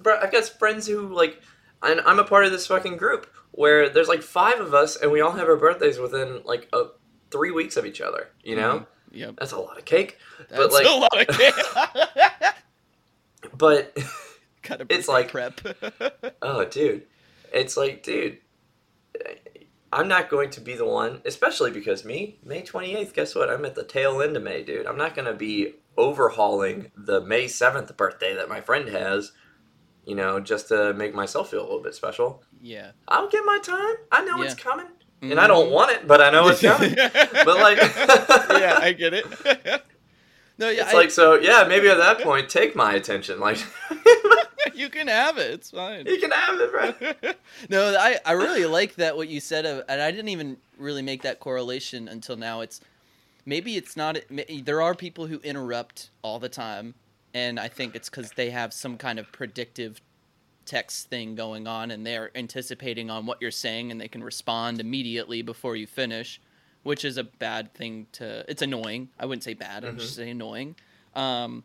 bro. I've got friends who like, and I'm a part of this fucking group where there's like five of us, and we all have our birthdays within like a, three weeks of each other. You know, yep. that's a lot of cake. That's But, like- a lot of cake. But Got a It's like- prep. oh, dude, it's like, dude. I'm not going to be the one, especially because me, May 28th, guess what? I'm at the tail end of May, dude. I'm not going to be overhauling the May 7th birthday that my friend has, you know, just to make myself feel a little bit special. yeah. I'll get my time. I know it's Yeah. coming. And I don't mm-hmm. want it, but I know it's coming. but like- yeah, I get it. no, yeah, it's I- like, so, yeah, maybe at that point, take my attention. Like, you can have it. It's fine. you can have it, bro. no, I, I really like that what you said, of, and I didn't even really make that correlation until now. It's maybe it's not. There are people who interrupt all the time, and I think it's because they have some kind of predictive text thing going on, and they're anticipating on what you're saying, and they can respond immediately before you finish, which is a bad thing to. It's annoying. I wouldn't say bad. I'd just say annoying. Um,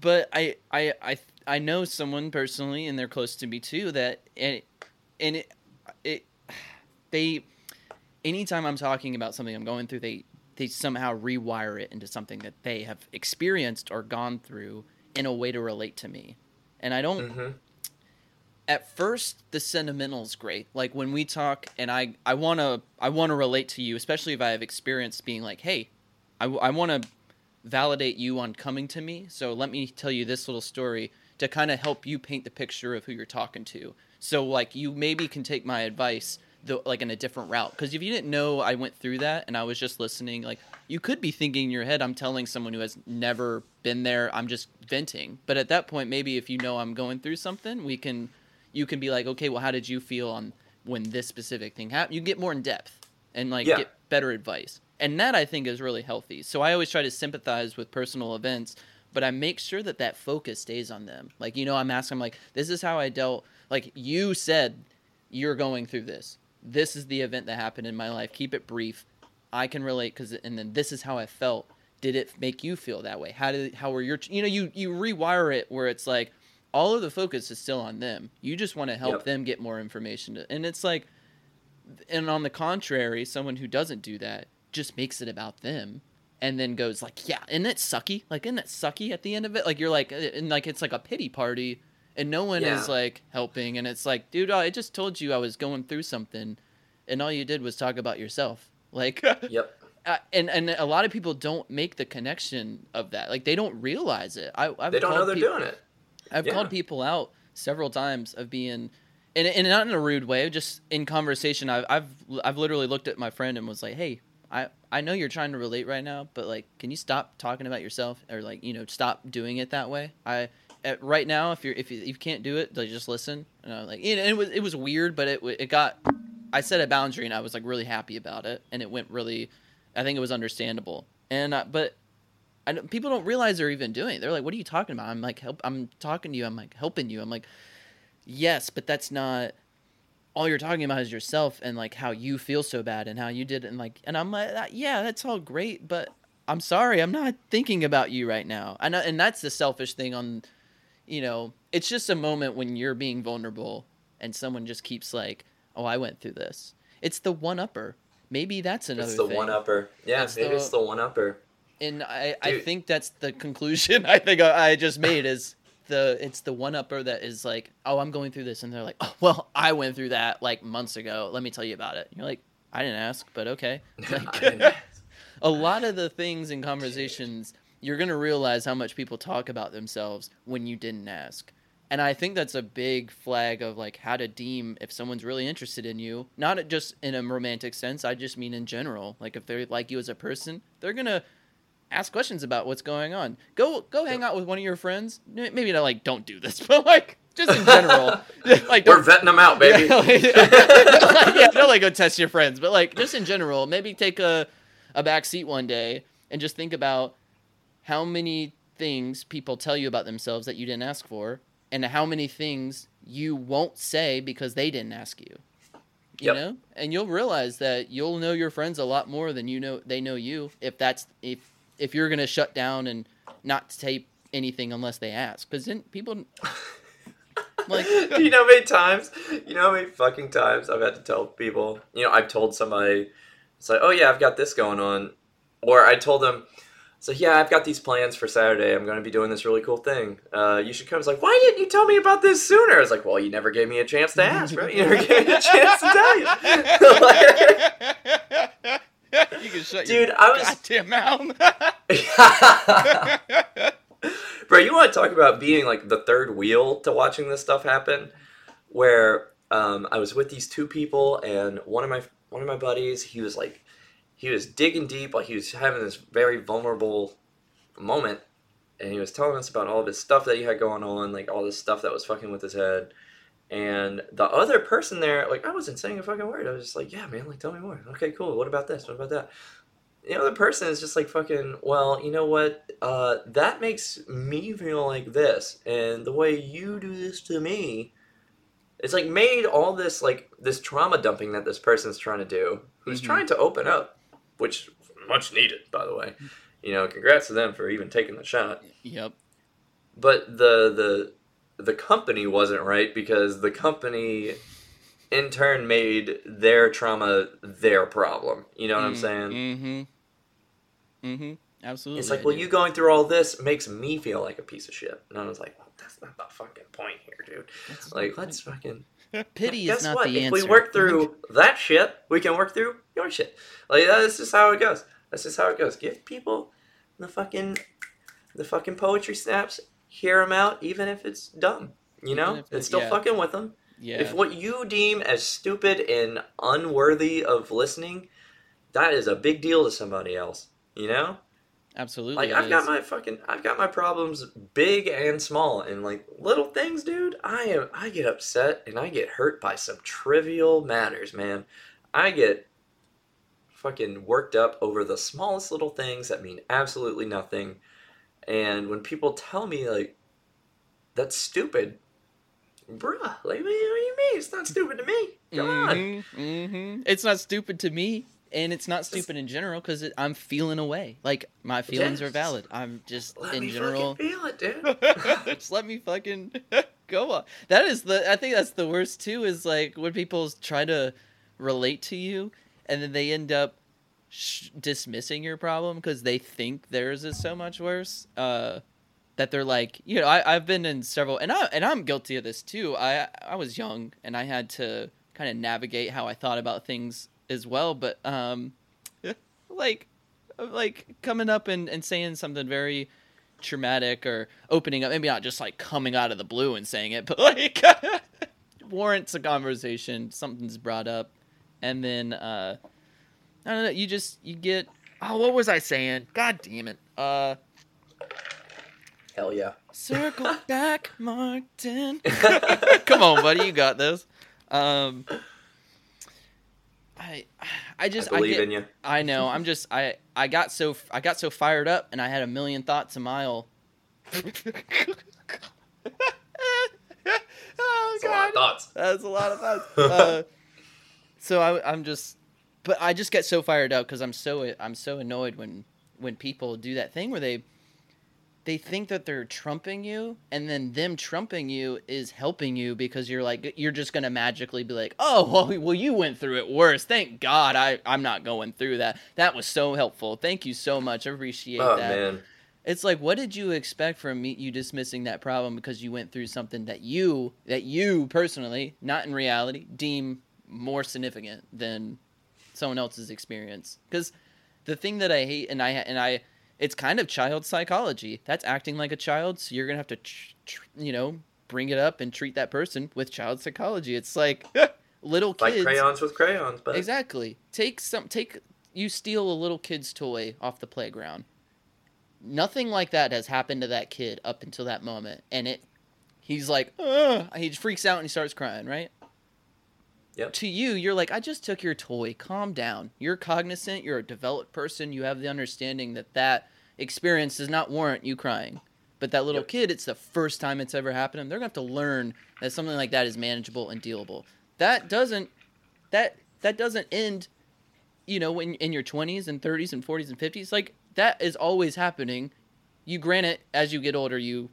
but I, I, I, I know someone personally, and they're close to me too. That and and it, it, they, anytime I'm talking about something I'm going through, they they somehow rewire it into something that they have experienced or gone through in a way to relate to me, and I don't. hmm At first, the sentimental's great. Like when we talk, and I, I wanna, I wanna relate to you, especially if I have experience being like, hey, I, I want to validate you on coming to me. So let me tell you this little story to kind of help you paint the picture of who you're talking to. So like you maybe can take my advice though like in a different route because if you didn't know I went through that and I was just listening like you could be thinking in your head I'm telling someone who has never been there I'm just venting but at that point maybe if you know I'm going through something we can you can be like okay well how did you feel on when this specific thing happened you get more in depth and like Yeah. get better advice and that I think is really healthy so I always try to sympathize with personal events but I make sure that that focus stays on them. Like, you know, I'm asking, I'm like, this is how I dealt. Like, you said you're going through this. This is the event that happened in my life. Keep it brief. I can relate because, and then this is how I felt. Did it make you feel that way? How did, how were your, you know, you, you rewire it where it's like all of the focus is still on them. You just want to help Yep. them get more information. To, and it's like, and on the contrary, someone who doesn't do that just makes it about them and then goes like, "Yeah, isn't it sucky? Like, isn't it sucky at the end of it? Like, you're like, uh, and like it's like a pity party, and no one Yeah. is like helping, and it's like, dude, I just told you I was going through something, and all you did was talk about yourself. Like, Yep. uh, and and a lot of people don't make the connection of that. Like, they don't realize it. I, I've They don't know they're peop- doing it. I've Yeah. called people out several times of being, and, and not in a rude way, just in conversation. I've, I've I've literally looked at my friend and was like, "Hey, I I know you're trying to relate right now, but like, can you stop talking about yourself or like you know stop doing it that way? I at, right now if you're if you, if you can't do it, like just listen. And I was like, and it was it was weird, but it it got. I set a boundary and I was like really happy about it, and it went really. I think it was understandable, and uh, but don't, people don't realize they're even doing it. They're like, "What are you talking about?" I'm like, "Help! I'm talking to you. I'm like helping you." I'm like, "Yes, but that's not." all you're talking about is yourself and like how you feel so bad and how you did it and like and I'm like yeah that's all great but I'm sorry I'm not thinking about you right now I know uh, and that's the selfish thing on you know it's just a moment when you're being vulnerable and someone just keeps like oh I went through this it's the one upper maybe that's another It's the thing. one upper. Yeah, That's maybe the- it's the one upper. And I, I think that's the conclusion I think I, I just made is the it's the one upper that is like oh I'm going through this and they're like oh well I went through that like months ago. Let me tell you about it. You're like I didn't ask but okay. Like, a lot of the things in conversations you're gonna realize how much people talk about themselves when you didn't ask. And I think that's a big flag of like how to deem if someone's really interested in you not just in a romantic sense I just mean in general. Like if they like you as a person they're gonna ask questions about what's going on. Go go hang out with one of your friends. Maybe not like don't do this, but like just in general, like We're don't. vetting them out, baby. Yeah, like, yeah, don't like go test your friends, but like just in general, maybe take a a back seat one day and just think about how many things people tell you about themselves that you didn't ask for, and how many things you won't say because they didn't ask you. You Yep. know, and you'll realize that you'll know your friends a lot more than you know they know you. If that's if if you're gonna shut down and not tape anything unless they ask, because then people like you know how many times, you know how many fucking times I've had to tell people, you know, I've told somebody, it's like, oh yeah, I've got this going on. Or I told them, so yeah, I've got these plans for Saturday. I'm going to be doing this really cool thing. Uh, you should come. It's like, why didn't you tell me about this sooner? I was like, well, you never gave me a chance to ask, right? You never gave me a chance to tell you. you can shut Dude, your I was- goddamn mouth. Bro, you want to talk about being like the third wheel to watching this stuff happen? Where um, I was with these two people, and one of my one of my buddies, he was like, he was digging deep, like he was having this very vulnerable moment, and he was telling us about all this stuff that he had going on, like all this stuff that was fucking with his head. And the other person there, like, I wasn't saying a fucking word. I was just like, yeah, man, like, tell me more. Okay, cool. What about this? What about that? the other person is just like fucking well you know what uh, that makes me feel like this and the way you do this to me it's like made all this like this trauma dumping that this person's trying to do who's Mhm. trying to open up which much needed by the way you know congrats to them for even taking the shot yep. but the the the company wasn't right because the company in turn made their trauma their problem you know what i'm saying Mm-hmm. Mm-hmm. Absolutely. It's like, I well, do. you going through all this makes me feel like a piece of shit. And I was like, well, that's not the fucking point here, dude. That's Like, let's fucking. pity Guess is not what? the if answer. we work through that shit, we can work through your shit. Like, that's just how it goes. That's just how it goes. Give people the fucking, the fucking poetry snaps. Hear them out, even if it's dumb. You know, it- it's still yeah. fucking with them. yeah. If what you deem as stupid and unworthy of listening, that is a big deal to somebody else. You know. Absolutely. Like I've got my fucking I've got my problems big and small and like little things, dude. I am I get upset and I get hurt by some trivial matters, man. I get fucking worked up over the smallest little things that mean absolutely nothing. And when people tell me like that's stupid, bruh, like what do you mean? It's not stupid to me. Come on. Mm-hmm, mm-hmm. It's not stupid to me, and it's not stupid in general because I'm feeling away. Like my feelings are valid. I'm just Let in me general. feel it, dude. just let me fucking go on. That is the. I think that's the worst too. Is like when people try to relate to you, and then they end up sh- dismissing your problem because they think theirs is so much worse. Uh, that they're like, you know, I, I've been in several, and I and I'm guilty of this too. I I was young and I had to kind of navigate how I thought about things as well. But um, like like coming up and, and saying something very traumatic or opening up maybe not just like coming out of the blue and saying it but like warrants a conversation something's brought up and then uh I don't know. You just you get. Oh, what was I saying? God damn it. Uh, Hell yeah. circle back, Martin. Come on, buddy, you got this. Um, I, I just I believe get, in you. I know. I'm just I I got so I got so fired up and I had a million thoughts a mile. oh That's a lot of thoughts. That's a lot of thoughts. Uh, so I, I'm just, but I just get so fired up because I'm so I'm so annoyed when when people do that thing where they they think that they're trumping you and then them trumping you is helping you because you're like you're just gonna magically be like oh well, well you went through it worse. Thank god i i'm not going through that. That was so helpful. Thank you so much. I appreciate Oh that. man. it's like what did you expect from me you dismissing that problem because you went through something that you that you personally not in reality deem more significant than someone else's experience because the thing that i hate and i and i it's kind of child psychology that's acting like a child so you're gonna have to tr- tr- you know bring it up and treat that person with child psychology it's like little kids Like crayons with crayons, but Exactly. Take some take you steal a little kid's toy off the playground. Nothing like that has happened to that kid up until that moment and it he's like, Ugh! he freaks out and he starts crying, right? Yep. To you, you're like, I just took your toy. Calm down. You're cognizant. You're a developed person. You have the understanding that that experience does not warrant you crying. But that little Yep. kid, it's the first time it's ever happened. to them. They're gonna have to learn that something like that is manageable and dealable. That doesn't that that doesn't end you know when in your 20s and 30s and 40s and 50s like that is always happening you grant it as you get older you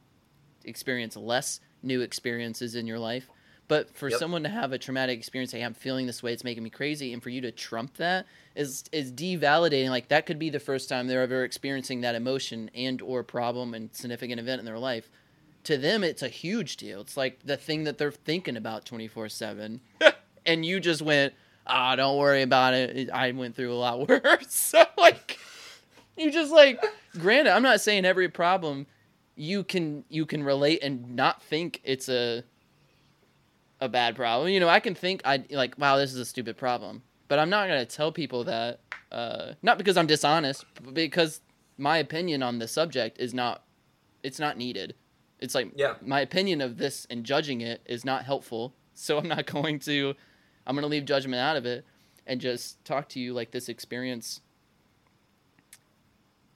experience less new experiences in your life but for Yep. someone to have a traumatic experience hey i'm feeling this way it's making me crazy and for you to trump that is is devalidating. Like that could be the first time they're ever experiencing that emotion and or problem and significant event in their life. To them it's a huge deal. It's like the thing that they're thinking about 24-7 and you just went ah don't worry about it. It- i went through a lot worse. So like you just like granted i'm not saying every problem you can you can relate and not think it's a a bad problem. You know i can think i like wow this is a stupid problem. But i'm not to tell people that uh not because i'm dishonest but because my opinion on the subject is not it's not needed. It's like Yeah. my opinion of this and judging it is not helpful. So i'm not going to i'm to leave judgment out of it and just talk to you like this experience.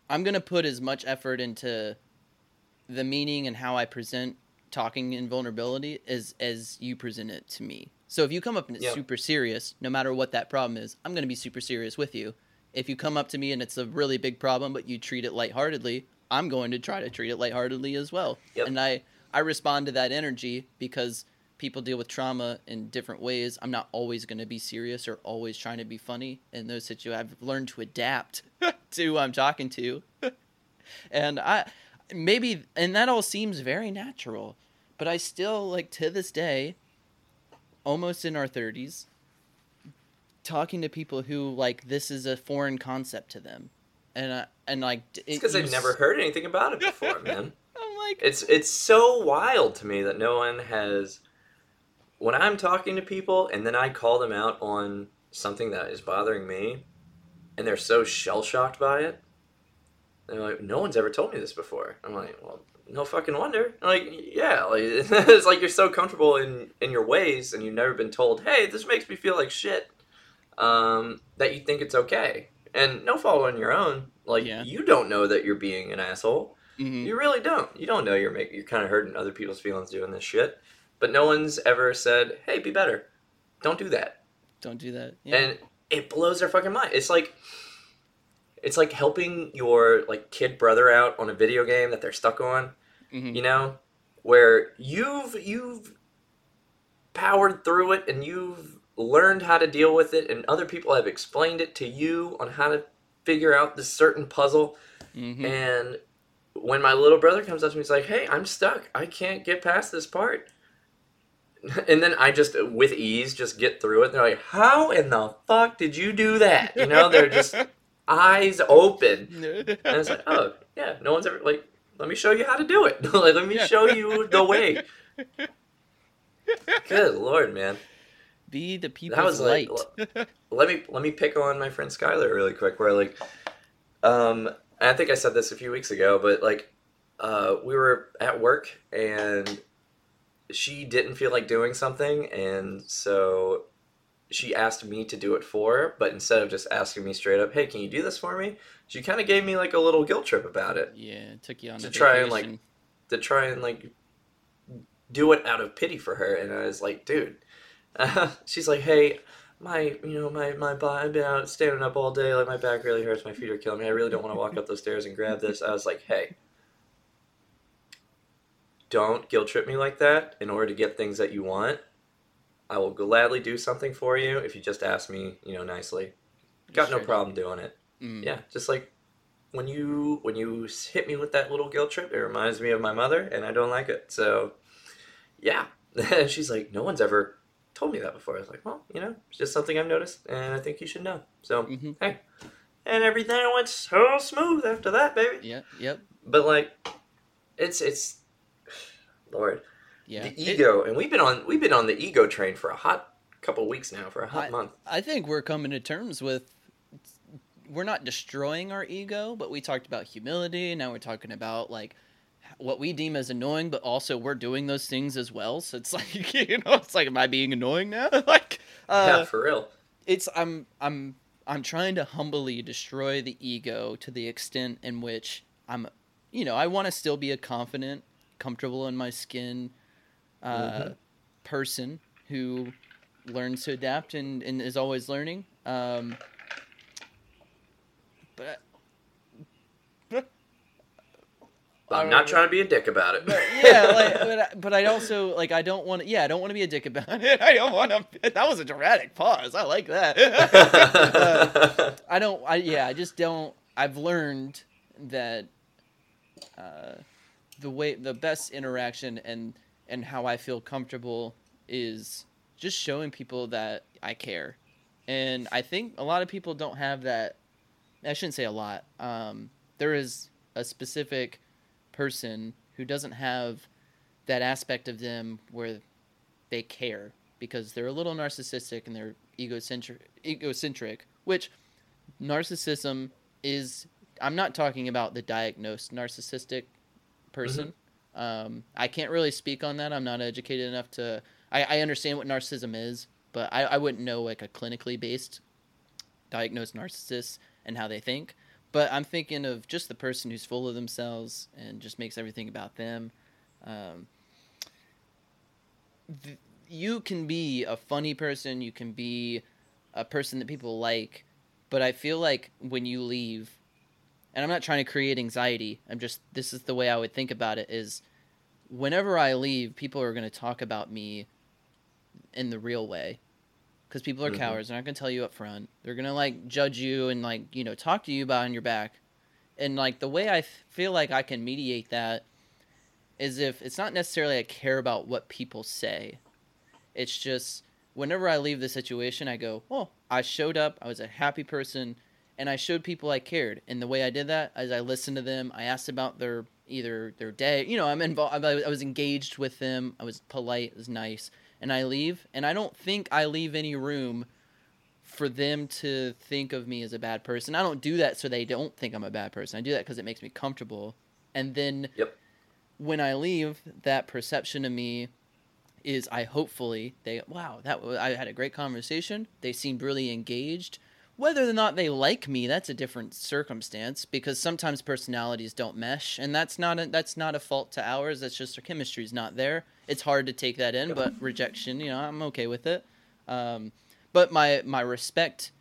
I'm to put as much effort into the meaning and how i present talking in vulnerability as as you present it to me. So if you come up and it's Yeah. super serious no matter what that problem is i'm going to be super serious with you. If you come up to me and it's a really big problem but you treat it lightheartedly i'm going to try to treat it lightheartedly as well. Yep. and i i respond to that energy because people deal with trauma in different ways. I'm not always going to be serious or always trying to be funny in those situations i've learned to adapt to who i'm talking to. And i maybe and that all seems very natural but i still like to this day almost in our 30s talking to people who like this is a foreign concept to them and uh, and like it's because they've never heard anything about it before, man. i'm like It's it's so wild to me that no one has. When I'm talking to people and then I call them out on something that is bothering me, and they're so shell shocked by it, they're like, "No one's ever told me this before." I'm like, "Well, no fucking wonder." I'm like, yeah, like it's like you're so comfortable in in your ways, and you've never been told, "Hey, this makes me feel like shit," um, that you think it's okay. And no fault on your own. Like Yeah. you don't know that you're being an asshole. mhm. You really don't. You don't know you're making you're kind of hurting other people's feelings doing this shit. But no one's ever said, "Hey, be better. Don't do that." don't do that yeah. And it blows their fucking mind. It's like it's like helping your like kid brother out on a video game that they're stuck on, Mhm. you know, where you've you've powered through it and you've learned how to deal with it and other people have explained it to you on how to figure out this certain puzzle Mhm. and when my little brother comes up to me, he's like, "Hey, I'm stuck. I can't get past this part." And then I just, with ease, just get through it. They're like, "How in the fuck did you do that?" You know, they're just eyes open, and it's like, "Oh, yeah, no one's ever like, let me show you how to do it. like, let me Yeah. show you the way." Good lord, man. Be the that people's was like let me let me pick on my friend Skylar really quick. Where like, um, I think I said this a few weeks ago, but like, uh, we were at work and she didn't feel like doing something, and so she asked me to do it for her. But instead of just asking me straight up, "Hey, can you do this for me?" she kind of gave me like a little guilt trip about it yeah, it took you on To a try and, like, to try and like do it out of pity for her, and I was like, dude. she's like, hey, my you know my my body, I've been out standing up all day, like my back really hurts, my feet are killing me. I really don't want to walk up those stairs and grab this. I was like, hey, don't guilt trip me like that. In order to get things that you want, I will gladly do something for you if you just ask me, you know, nicely. Got no problem doing it. Mm. Yeah, just like when you when you hit me with that little guilt trip, it reminds me of my mother, and I don't like it. So, yeah. and She's like, no one's ever told me that before. I was like, well, you know, it's just something I've noticed, and I think you should know. So, Mhm. hey, and everything went so smooth after that, baby. Yep. Yep. But like, it's it's, Lord, Yeah. the It- ego, and we've been on we've been on the ego train for a hot couple weeks now, for a hot I- month. I think we're coming to terms with we're not destroying our ego, but we talked about humility. Now we're talking about like what we deem as annoying, but also we're doing those things as well. So it's like you know, it's like, am I being annoying now? like, uh, yeah, for real. it's I'm I'm I'm trying to humbly destroy the ego to the extent in which I'm, you know, I want to still be a confident, comfortable in my skin, uh, Mhm. person who learns to adapt and, and is always learning. Um, but I'm not trying to be a dick about it. but yeah, like, but, I- but I also like I don't want to. Yeah, I don't want to be a dick about it. I don't want to. That was a dramatic pause. I like that. Uh, I don't. I yeah. I just don't. I've learned that uh, the way the best interaction and and how I feel comfortable is just showing people that I care, and I think a lot of people don't have that. I shouldn't say a lot. Um, there is a specific person who doesn't have that aspect of them where they care because they're a little narcissistic and they're egocentric egocentric which narcissism is i'm not talking about the diagnosed narcissistic person um, i can't really speak on that. I'm not educated enough to i, I understand what narcissism is but I, I wouldn't know like a clinically based diagnosed narcissist and how they think. But i'm thinking of just the person who's full of themselves and just makes everything about them. Um, th- you can be a funny person you can be a person that people like but i feel like when you leave and i'm not trying to create anxiety i'm just this is the way i would think about it is whenever i leave people are going to talk about me in the real way because people are Mhm. cowards they're not going to tell you up front they're going to like judge you and like you know talk to you behind your back and like the way i f- feel like i can mediate that is if it's not necessarily I care about what people say. It's just whenever I leave the situation, I go, "Oh, I showed up. I was a happy person, and I showed people I cared." And the way I did that is I listened to them. I asked about their either their day. You know, I'm involved. I was engaged with them. I was polite. It was nice. And I leave, and I don't think I leave any room for them to think of me as a bad person. I don't do that so they don't think I'm a bad person. I do that because it makes me comfortable. And then Yep. when I leave, that perception of me is I hopefully they wow that I had a great conversation. They seemed really engaged. Whether or not they like me, that's a different circumstance because sometimes personalities don't mesh, and that's not a, that's not a fault to ours. That's just our chemistry's not there. It's hard to take that in, but rejection, you know, I'm okay with it. Um, but my my respect,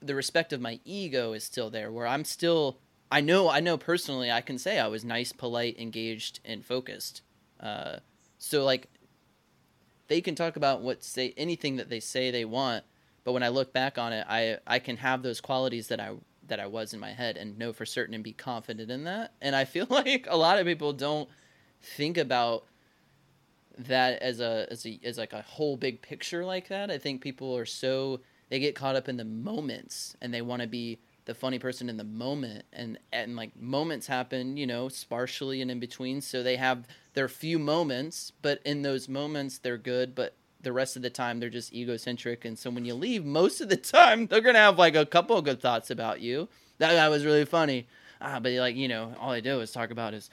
the respect of my ego is still there, where I'm still I know I know personally I can say I was nice, polite, engaged, and focused. Uh, so like they can talk about what say anything that they say they want, but when I look back on it, I I can have those qualities that I that I was in my head and know for certain and be confident in that. And I feel like a lot of people don't think about that as a as a as like a whole big picture like that. I think people are so they get caught up in the moments and they want to be the funny person in the moment and and like moments happen you know sparsely and in between so they have their few moments but in those moments they're good but the rest of the time they're just egocentric. And so when you leave most of the time they're gonna have like a couple of good thoughts about you. That guy was really funny. Ah but like you know all i do is talk about his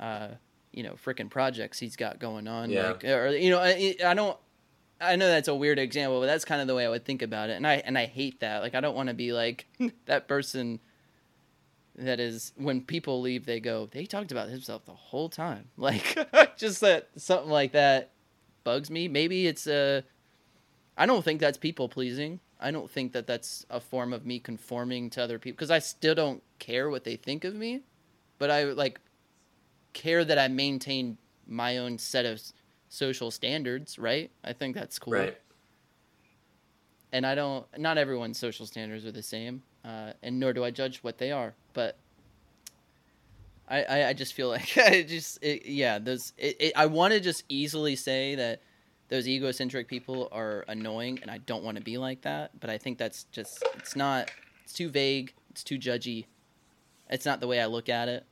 uh you know freaking projects he's got going on Yeah. like or you know I, I don't i know that's a weird example but that's kind of the way i would think about it. And i and i hate that. Like i don't want to be like that person that is when people leave they go they talked about himself the whole time. Like just that something like that bugs me maybe it's a i don't think that's people pleasing i don't think that that's a form of me conforming to other people because i still don't care what they think of me but i like care that i maintain my own set of social standards right i think that's cool Right. and I don't. Not everyone's social standards are the same, uh, and nor do I judge what they are. But I, I, I just feel like I just, it, yeah, those. It, it, I want to just easily say that those egocentric people are annoying, and I don't want to be like that. But I think that's just, it's not. It's too vague. It's too judgy. It's not the way I look at it,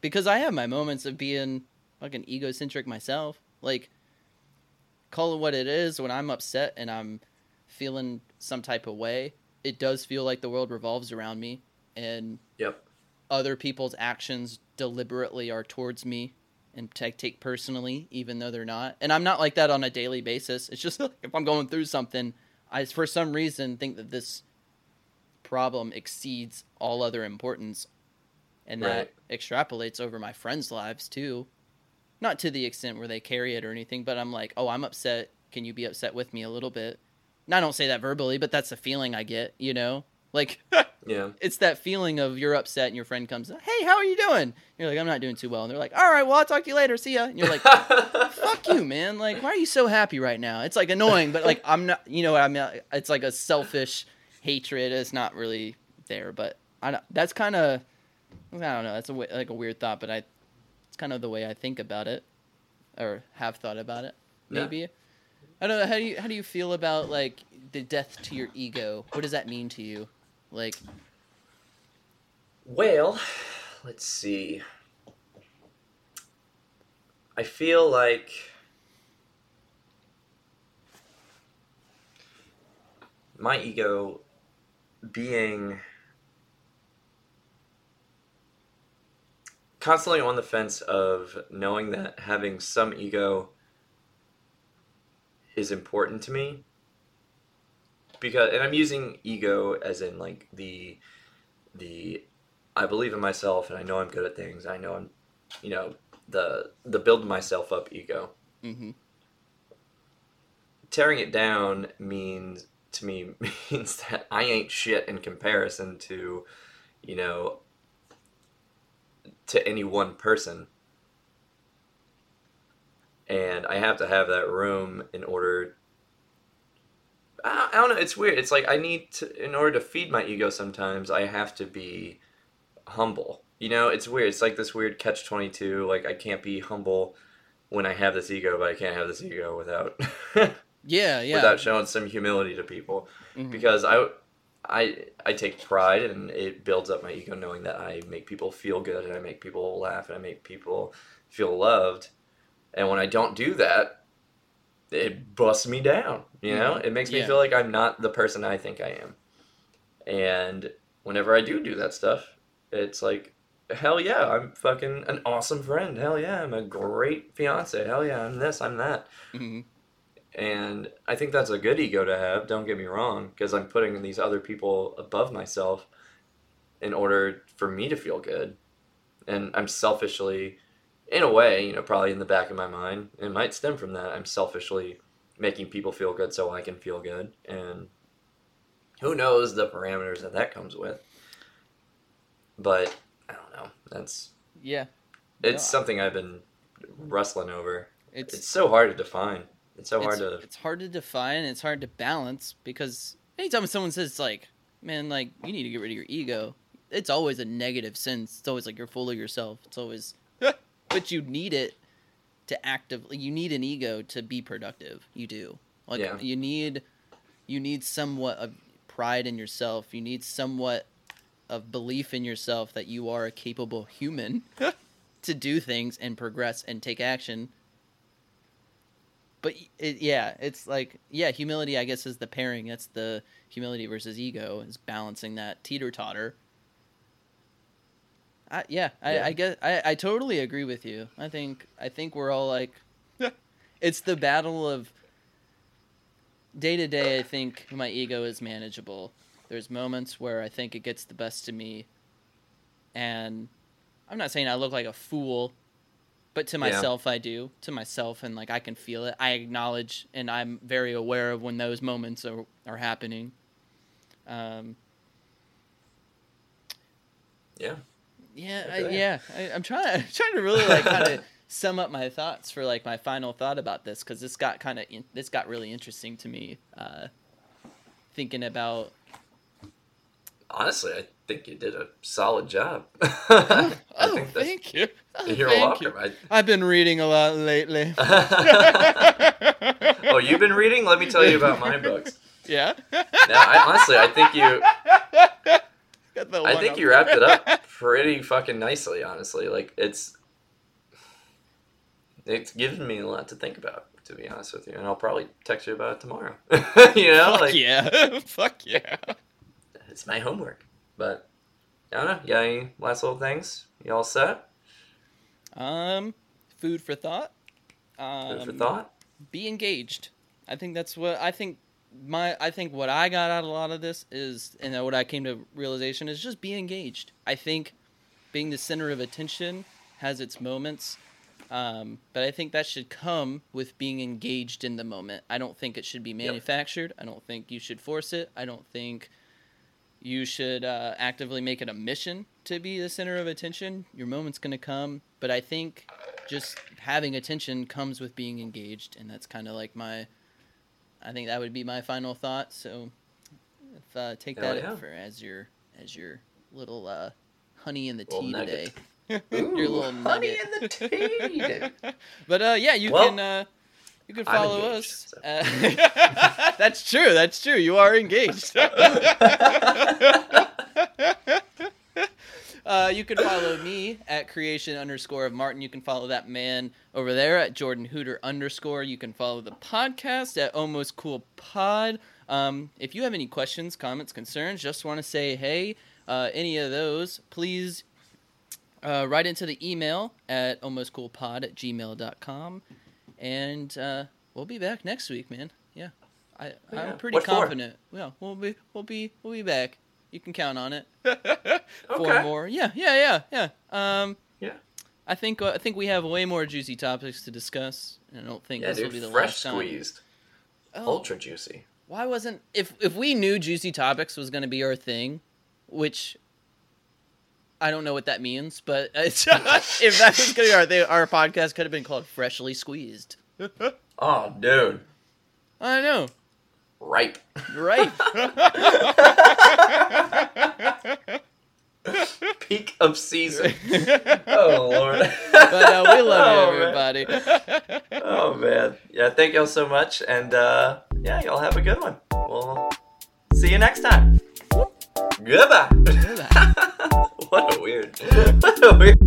because I have my moments of being fucking egocentric myself. Like, call it what it is. When I'm upset and I'm feeling some type of way, it does feel like the world revolves around me and Yep. other people's actions deliberately are towards me and t- take personally, even though they're not. And I'm not like that on a daily basis. It's just like if I'm going through something, I for some reason think that this problem exceeds all other importance, and that extrapolates over my friends' lives too. Not to the extent where they carry it or anything, but I'm like, oh, I'm upset. Can you be upset with me a little bit? And I don't say that verbally, but that's the feeling I get, you know? Like, Yeah. it's that feeling of you're upset and your friend comes, hey, how are you doing? You're like, I'm not doing too well. And they're like, all right, well, I'll talk to you later. See ya. And you're like, fuck you, man. Like, why are you so happy right now? It's like annoying, but like, I'm not, you know what I mean? It's like a selfish hatred. It's not really there, but I don't, that's kind of, I don't know. That's a, like a weird thought, but I, it's kind of the way I think about it or have thought about it. Yeah. Maybe. I don't know. How do you, how do you feel about like the death to your ego? What does that mean to you? Like, Well, let's see. I feel like my ego being constantly on the fence of knowing that having some ego is important to me because and I'm using ego as in like the the I believe in myself and I know I'm good at things. I know I'm you know the the build myself up ego. mm-hmm. Tearing it down means to me means that I ain't shit in comparison to you know to any one person. And I have to have that room in order I I don't know. It's weird. It's like I need to, in order to feed my ego. Sometimes I have to be humble. You know, it's weird. It's like this weird catch twenty two. Like I can't be humble when I have this ego, but I can't have this ego without Yeah, yeah. without showing some humility to people. Mhm. Because I, I, I take pride and it builds up my ego knowing that I make people feel good and I make people laugh and I make people feel loved. And when I don't do that, it busts me down. You know, Mhm. it makes me Yeah. feel like I'm not the person I think I am. And whenever I do do that stuff, it's like, hell yeah, I'm fucking an awesome friend. Hell yeah, I'm a great fiance. Hell yeah, I'm this, I'm that. Mhm. And I think that's a good ego to have, don't get me wrong, because I'm putting these other people above myself in order for me to feel good. And I'm selfishly, in a way, you know, probably in the back of my mind, it might stem from that. I'm selfishly making people feel good so I can feel good. And who knows the parameters that that comes with. But I don't know. That's Yeah, it's Yeah. something I've been wrestling over. it's It's so hard to define. It's so hard it's, to it's hard to define. and It's hard to balance because anytime someone says like, "Man, like you need to get rid of your ego," it's always a negative sense. It's always like you're full of yourself. It's always, but you need it to actively. You need an ego to be productive. You do. Like Yeah. you need, you need somewhat of pride in yourself. You need somewhat of belief in yourself that you are a capable human to do things and progress and take action but it, yeah, it's like yeah, humility. I guess is the pairing. That's the humility versus ego is balancing that teeter totter. I, yeah, I, Yeah. I guess I, I totally agree with you. I think I think we're all like, it's the battle of day to day. I think my ego is manageable. There's moments where I think it gets the best of me, and I'm not saying I look like a fool, but to Yeah. myself I do. To myself, and like I can feel it. I acknowledge, and I'm very aware of when those moments are are happening. Um, Yeah. Yeah. I, yeah. I, I'm trying. I'm trying to really like kind of sum up my thoughts for like my final thought about this because this got kind of this got really interesting to me. Uh, thinking about Honestly, I think you did a solid job. I oh, think thank you. Oh, you're thank welcome. you. I've been reading a lot lately. Oh, you've been reading? Let me tell you about my books. yeah. No, I, honestly, I think you, I think up. you wrapped it up pretty fucking nicely. Honestly, like it's, it's given me a lot to think about. To be honest with you, and I'll probably text you about it tomorrow. you know, Fuck like yeah. Fuck yeah. it's my homework. But I don't know. You got any last little things? You all set? Um, food for thought. Um, Food for thought. be engaged. I think that's what I think my I think what I got out of a lot of this is and what I came to realization is just be engaged. I think being the center of attention has its moments. Um, but I think that should come with being engaged in the moment. I don't think it should be manufactured. I don't think you should force it. I don't think you should uh, actively make it a mission to be the center of attention. Your moment's going to come. But I think just having attention comes with being engaged. And that's kind of like my, I think that would be my final thought. So if, uh, take Hell that yeah. for as your, as your little uh, honey in the Little tea nugget. today. Ooh, your little honey nugget. in the tea. but uh, yeah, you Well, can uh, you can follow engaged, us. so. Uh, that's true. That's true. You are engaged. Uh, you can follow me at creation underscore of Martin. You can follow that man over there at Jordan Hooter underscore. You can follow the podcast at Almost Cool Pod. Um, if you have any questions, comments, concerns, just want to say hey, uh, any of those, please uh, write into the email at almostcoolpod at gmail.com. And uh, we'll be back next week, man. Yeah. I, Yeah. I'm pretty What for? confident. Yeah, we'll be we'll be we'll be back. You can count on it. Four Okay. more. Yeah, yeah, yeah, yeah. Um Yeah. I think uh, I think we have way more juicy topics to discuss. And I don't think Yeah, this will be the fresh last time. squeezed, Oh, ultra juicy. why wasn't if if we knew juicy topics was going to be our thing, which I don't know what that means, but if that was going to be our thing, our podcast could have been called Freshly Squeezed. Oh, dude, I know, ripe. right? Peak of season. oh lord. but uh, we love Oh, you, man. everybody. Oh man. Yeah, thank y'all so much, and uh, yeah, y'all have a good one. We'll see you next time. Goodbye. what a weird. What a weird.